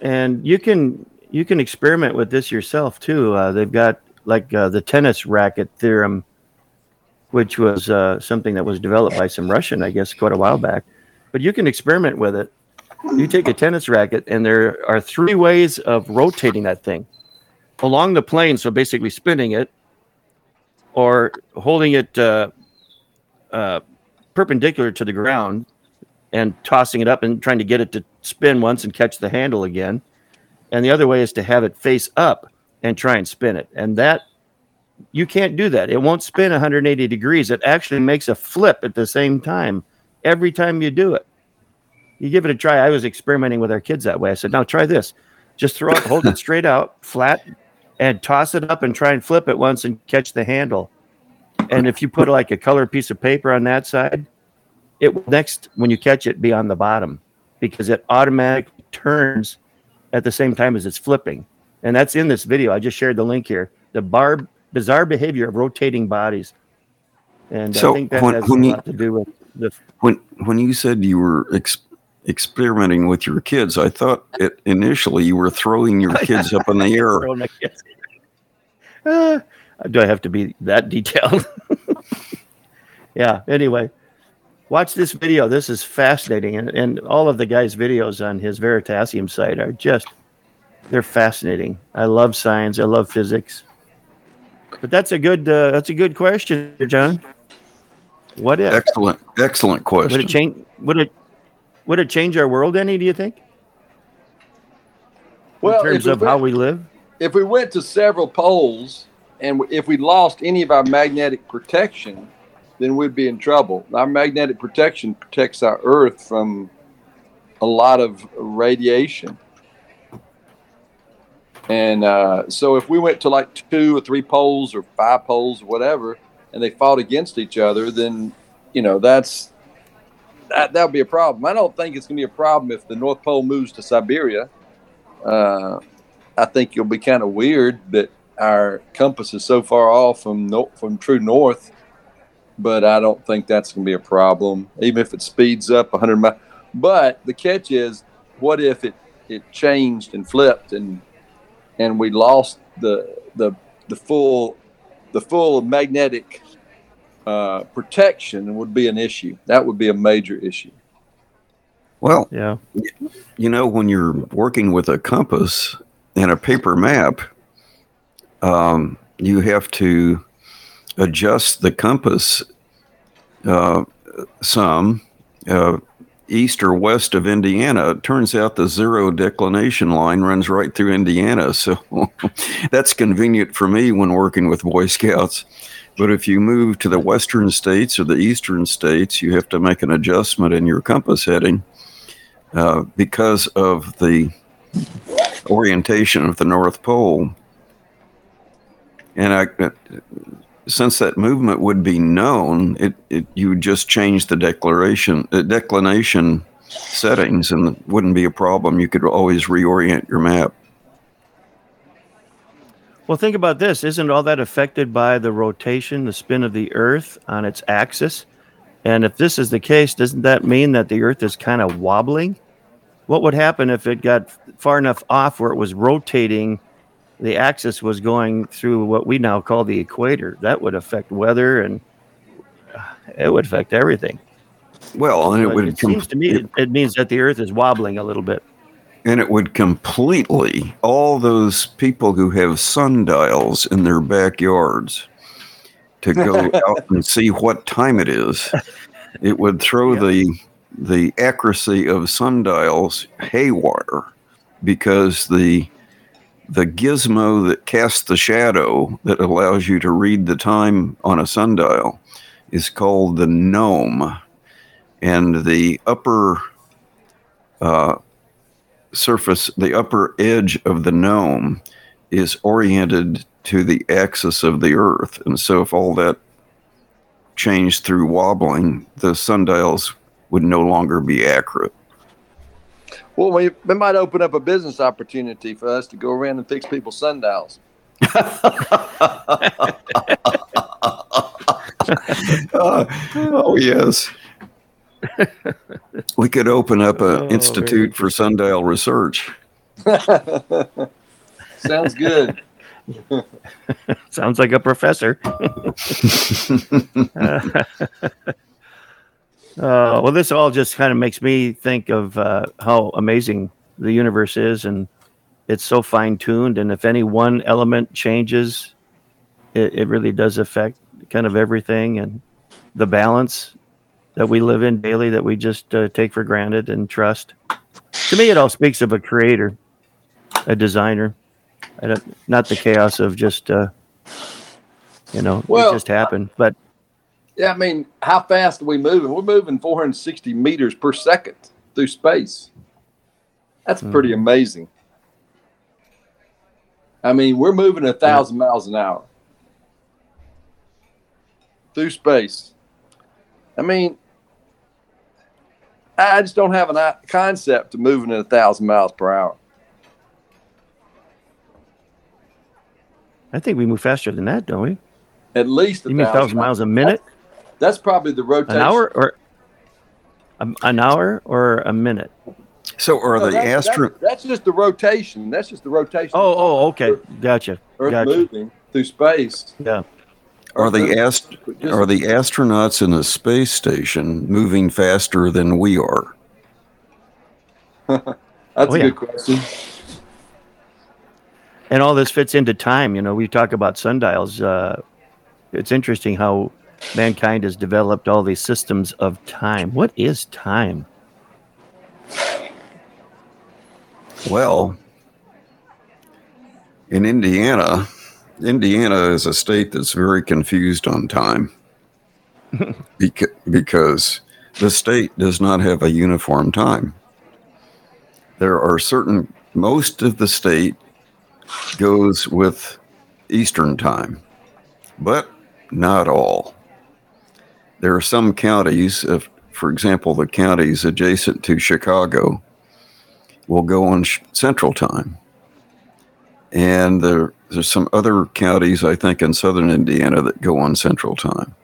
and you can you can experiment with this yourself too. Uh, they've got like uh, the tennis racket theorem, which was uh, something that was developed by some Russian, I guess, quite a while back. But you can experiment with it. You take a tennis racket, and there are three ways of rotating that thing along the plane, so basically spinning it, or holding it uh, uh, perpendicular to the ground and tossing it up and trying to get it to spin once and catch the handle again. And the other way is to have it face up and try and spin it. And that you can't do that. It won't spin 180 degrees. It actually makes a flip at the same time every time you do it. You give it a try. I was experimenting with our kids that way. I said, now try this. Just throw it, hold it straight out, flat, and toss it up and try and flip it once and catch the handle. And if you put like a colored piece of paper on that side, it will next when you catch it be on the bottom because it automatically turns at the same time as it's flipping. And that's in this video. I just shared the link here. The bar bizarre behavior of rotating bodies. And I think that when- has when a you- lot to do with the When when you said you were ex- experimenting with your kids, I thought it initially you were throwing your kids up in the air. throwing my kids. Uh, do I have to be that detailed? yeah. Anyway, watch this video. This is fascinating, and, and all of the guy's videos on his Veritasium site are just they're fascinating. I love science. I love physics. But that's a good uh, that's a good question, John. What if? Excellent, excellent question. Would it change? Would it? Would it change our world any? Do you think? Well, in terms if of we how we live. if we went to several poles and if we lost any of our magnetic protection, then we'd be in trouble. Our magnetic protection protects our Earth from a lot of radiation. And uh, so if we went to like two or three poles or five poles or whatever, and they fought against each other, then, you know, that's that that would be a problem. I don't think it's to be a problem if the North Pole moves to Siberia. Uh, I think you'll be kind of weird that our compass is so far off from no, from true north, but I don't think that's to be a problem, even if it speeds up 100 miles. But the catch is, what if it, it changed and flipped and and we lost the the the full the full magnetic uh, protection would be an issue. That would be a major issue. Well, Yeah. you know, when you're working with a compass and a paper map, um, you have to adjust the compass uh, some uh, east or west of Indiana. It turns out the zero declination line runs right through Indiana. So that's convenient for me when working with Boy Scouts. But if you move to the western states or the eastern states, you have to make an adjustment in your compass heading uh, because of the orientation of the North Pole. And I, since that movement would be known, it, it you would just change the declaration, declination settings, and it wouldn't be a problem. You could always reorient your map. Well, think about this. Isn't all that affected by the rotation, the spin of the Earth on its axis? And if this is the case, doesn't that mean that the Earth is kind of wobbling? What would happen if it got far enough off where it was rotating? The axis was going through what we now call the equator. That would affect weather and uh, it would affect everything. Well, and it But would it com- seems to me it, it means that the Earth is wobbling a little bit. and it would completely all those people who have sundials in their backyards to go out and see what time it is it would throw the the accuracy of sundials haywire because the the gizmo that casts the shadow that allows you to read the time on a sundial is called the gnome and the upper uh, surface, the upper edge of the gnome is oriented to the axis of the Earth. And so, if all that changed through wobbling, the sundials would no longer be accurate. Well, we, we might open up a business opportunity for us to go around and fix people's sundials. Uh, oh, yes. we could open up Oh, an institute for sundial research. Sounds good. Sounds like a professor. Uh, well, this all just kind of makes me think of uh, how amazing the universe is, and it's so fine tuned. And if any one element changes, it, it really does affect kind of everything and the balance that we live in daily that we just uh, take for granted and trust. To me, it all speaks of a creator, a designer, not the chaos of just, uh, you know, Well, it just happened. But Yeah, I mean, how fast are we moving? We're moving 460 meters per second through space. That's hmm. pretty amazing. I mean, we're moving a thousand miles an hour through space. I mean, I just don't have a concept of moving at a thousand miles per hour. I think we move faster than that, don't we? At least a You mean thousand miles a minute, That's probably the rotation. an hour, or um, an hour, or a minute? So, are No, the that's, astro? that's, that's just the rotation. That's just the rotation. Oh, oh, okay, gotcha, Earth gotcha. moving through space. Yeah. Are the ast- are the astronauts in the space station moving faster than we are? That's Oh, a yeah. good question. And all this fits into time. You know, we talk about sundials. Uh, it's interesting how mankind has developed all these systems of time. What is time? Well, in Indiana, Indiana is a state that's very confused on time Beca- because the state does not have a uniform time. There are certain, most of the state goes with Eastern time, but not all. There are some counties, if, for example, the counties adjacent to Chicago, will go on sh- Central Time. And there, there's some other counties, I think, in southern Indiana that go on Central Time.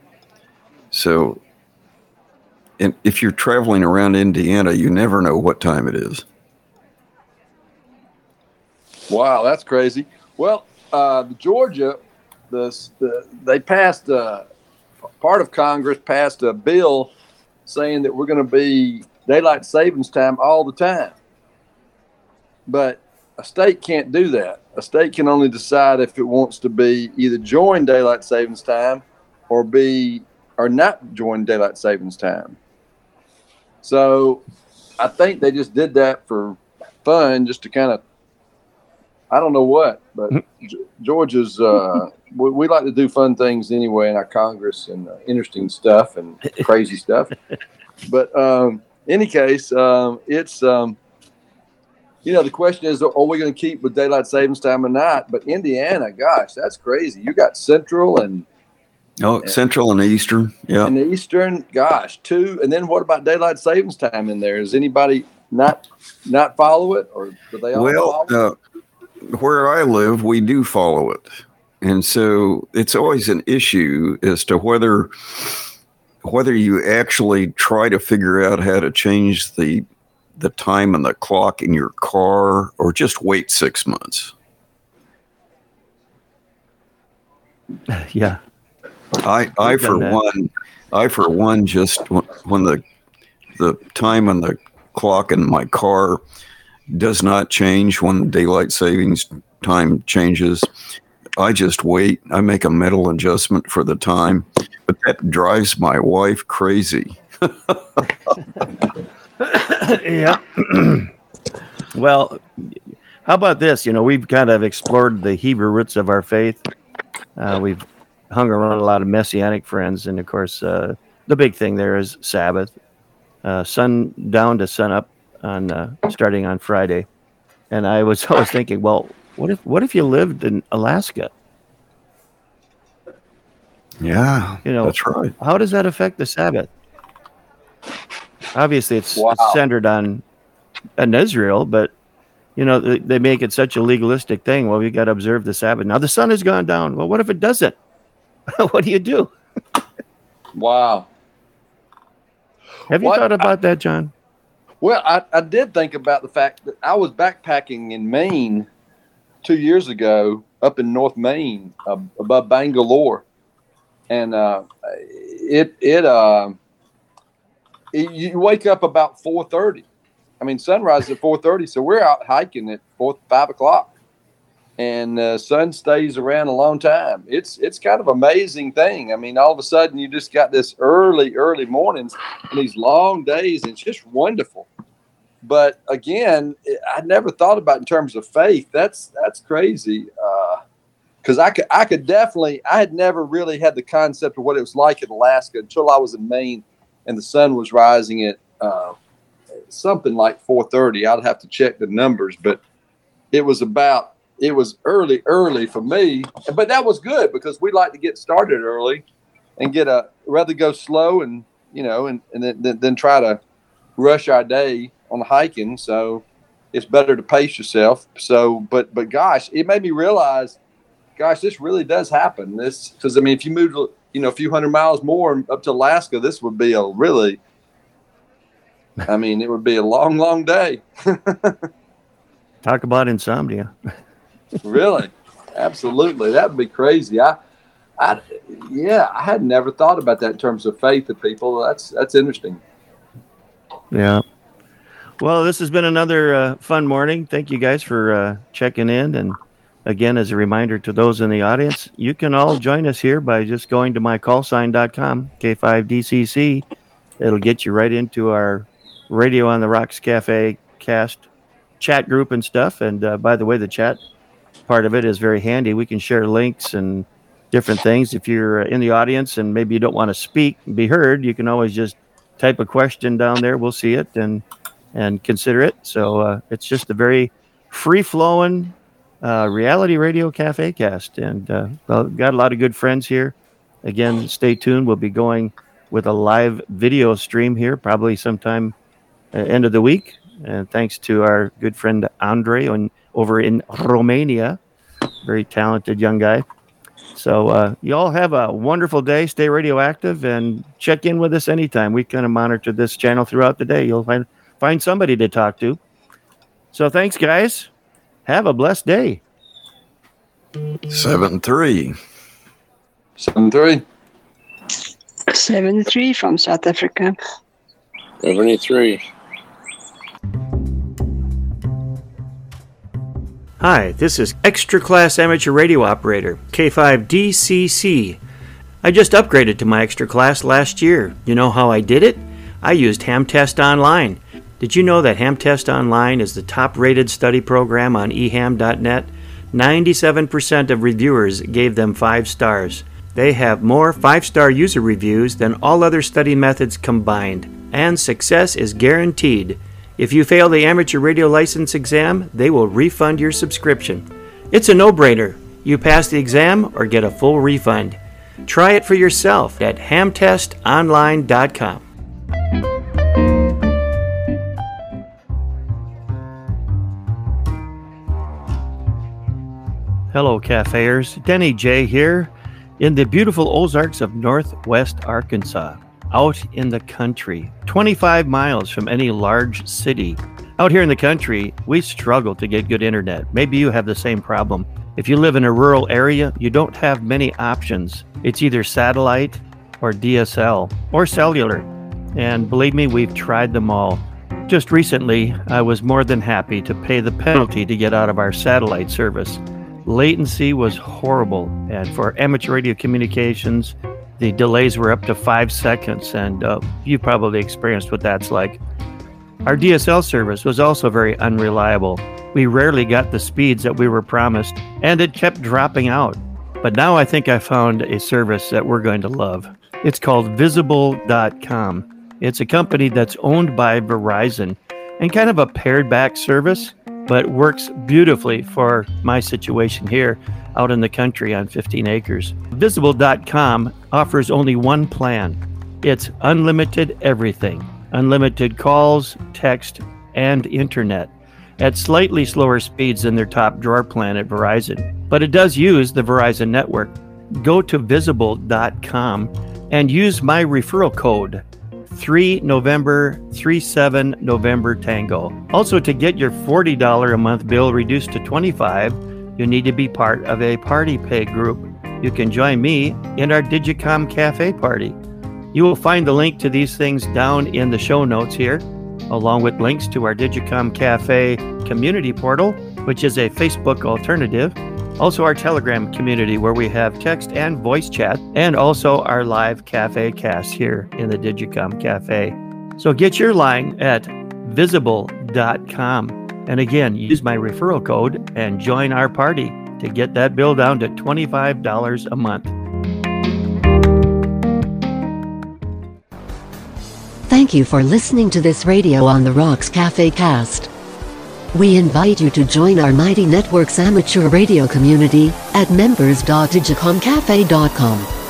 So, and if you're traveling around Indiana, you never know what time it is. Wow, that's crazy. Well, uh, Georgia, the, the they passed uh, part of Congress passed a bill saying that we're going to be daylight savings time all the time. But a state can't do that. A state can only decide if it wants to be either join daylight savings time or be or not join daylight savings time. So I think they just did that for fun, just to kind of I don't know what, but Georgia's uh, we, we, like to do fun things anyway in our Congress and uh, interesting stuff and crazy stuff. But um, any case, um, it's um, you know the question is, are we going to keep with daylight savings time or not? But Indiana, gosh, that's crazy. You got Central and oh, and, Central and Eastern, yeah, and Eastern, gosh, two. And then what about daylight savings time in there? Is anybody not not follow it, or do they all well, follow uh, where I live, we do follow it. And so it's always an issue as to whether whether you actually try to figure out how to change the the time and the clock in your car or just wait 6 months. Yeah. I I for that. one I for one just when the the time on the clock in my car does not change when daylight savings time changes. I just wait. I make a mental adjustment for the time, but that drives my wife crazy. yeah. well, how about this? You know, we've kind of explored the Hebrew roots of our faith. Uh, we've hung around a lot of messianic friends, and of course, uh, the big thing there is Sabbath, uh, sun down to sun up on uh, starting on Friday, and I was always thinking, well, what if what if you lived in Alaska? Yeah, you know that's right. How does that affect the Sabbath? Obviously, it's, wow. it's centered on on Israel, but you know they, they make it such a legalistic thing. Well, we got to observe the Sabbath. Now the sun has gone down. Well, what if it doesn't? what do you do? wow. Have you what? thought about that, John? Well, I, I did think about the fact that I was backpacking in Maine two years ago up in North Maine uh, above Bangor. And uh, it, it, uh, it, you wake up about 4.30. I mean, sunrise at 4.30. So we're out hiking at 4, 5 o'clock and the sun stays around a long time. It's it's kind of amazing thing. I mean, all of a sudden you just got this early early mornings and these long days. And it's just wonderful. But again, I never thought about in terms of faith. That's that's crazy. Because uh, I could I could definitely I had never really had the concept of what it was like in Alaska until I was in Maine and the sun was rising at uh, something like 4:30. I'd have to check the numbers, but it was about it was early, early for me, but that was good because we like to get started early and get a rather go slow and you know and, and then, then try to rush our day on the hiking. So it's better to pace yourself. So, but but gosh, it made me realize, gosh, this really does happen. This because I mean, if you move you know a few hundred miles more up to Alaska, this would be a really, I mean, it would be a long, long day. Talk about insomnia. really? Absolutely. That would be crazy. I, I, yeah, I had never thought about that in terms of faith of people. That's that's interesting. Yeah. Well, this has been another uh, fun morning. Thank you guys for uh, checking in. And again, as a reminder to those in the audience, you can all join us here by just going to mycallsign.com, K5DCC. It'll get you right into our Radio on the Rocks Cafe cast chat group and stuff. And uh, by the way, the chat part of it is very handy. We can share links and different things. If you're in the audience and maybe you don't want to speak and be heard, you can always just type a question down there. We'll see it and and consider it. So uh, it's just a very free flowing uh, reality radio cafe cast, and uh, got a lot of good friends here. Again, stay tuned. We'll be going with a live video stream here, probably sometime uh, end of the week. And thanks to our good friend Andre on over in Romania. Very talented young guy. So uh, you all have a wonderful day. Stay radioactive and check in with us anytime. We kind of monitor this channel throughout the day. You'll find find somebody to talk to. So thanks, guys. Have a blessed day. Seven three. Seven three. Seven three from South Africa. 73. Hi, this is Extra Class Amateur Radio Operator, K5DCC. I just upgraded to my extra class last year. You know how I did it? I used Hamtest Online. Did you know that Hamtest Online is the top rated study program on eham.net? 97% of reviewers gave them 5 stars. They have more 5 star user reviews than all other study methods combined, and success is guaranteed. If you fail the amateur radio license exam, they will refund your subscription. It's a no brainer. You pass the exam or get a full refund. Try it for yourself at hamtestonline.com. Hello, cafeers. Denny J here in the beautiful Ozarks of northwest Arkansas, out in the country, 25 miles from any large city. Out here in the country, we struggle to get good internet. Maybe you have the same problem. If you live in a rural area, you don't have many options. It's either satellite or DSL or cellular. And believe me, we've tried them all. Just recently, I was more than happy to pay the penalty to get out of our satellite service. Latency was horrible, and for amateur radio communications, the delays were up to five seconds, and uh, you probably experienced what that's like. Our DSL service was also very unreliable. We rarely got the speeds that we were promised, and it kept dropping out. But now I think I found a service that we're going to love. It's called Visible.com. It's a company that's owned by Verizon and kind of a pared back service, but works beautifully for my situation here out in the country on 15 acres. Visible.com offers only one plan it's unlimited everything unlimited calls, text, and internet at slightly slower speeds than their top drawer plan at Verizon. But it does use the Verizon network. Go to visible.com and use my referral code 3 November 37 November Tango. Also to get your $40 a month bill reduced to 25, you need to be part of a party pay group. You can join me in our Digicom Cafe party. You will find the link to these things down in the show notes here, along with links to our Digicom Cafe community portal, which is a Facebook alternative, also our Telegram community where we have text and voice chat, and also our live cafe cast here in the Digicom Cafe. So get your line at visible.com. And again, use my referral code and join our party to get that bill down to $25 a month. Thank you for listening to this Radio on the Rocks Cafe cast. We invite you to join our Mighty Networks amateur radio community at members.digicomcafe.com.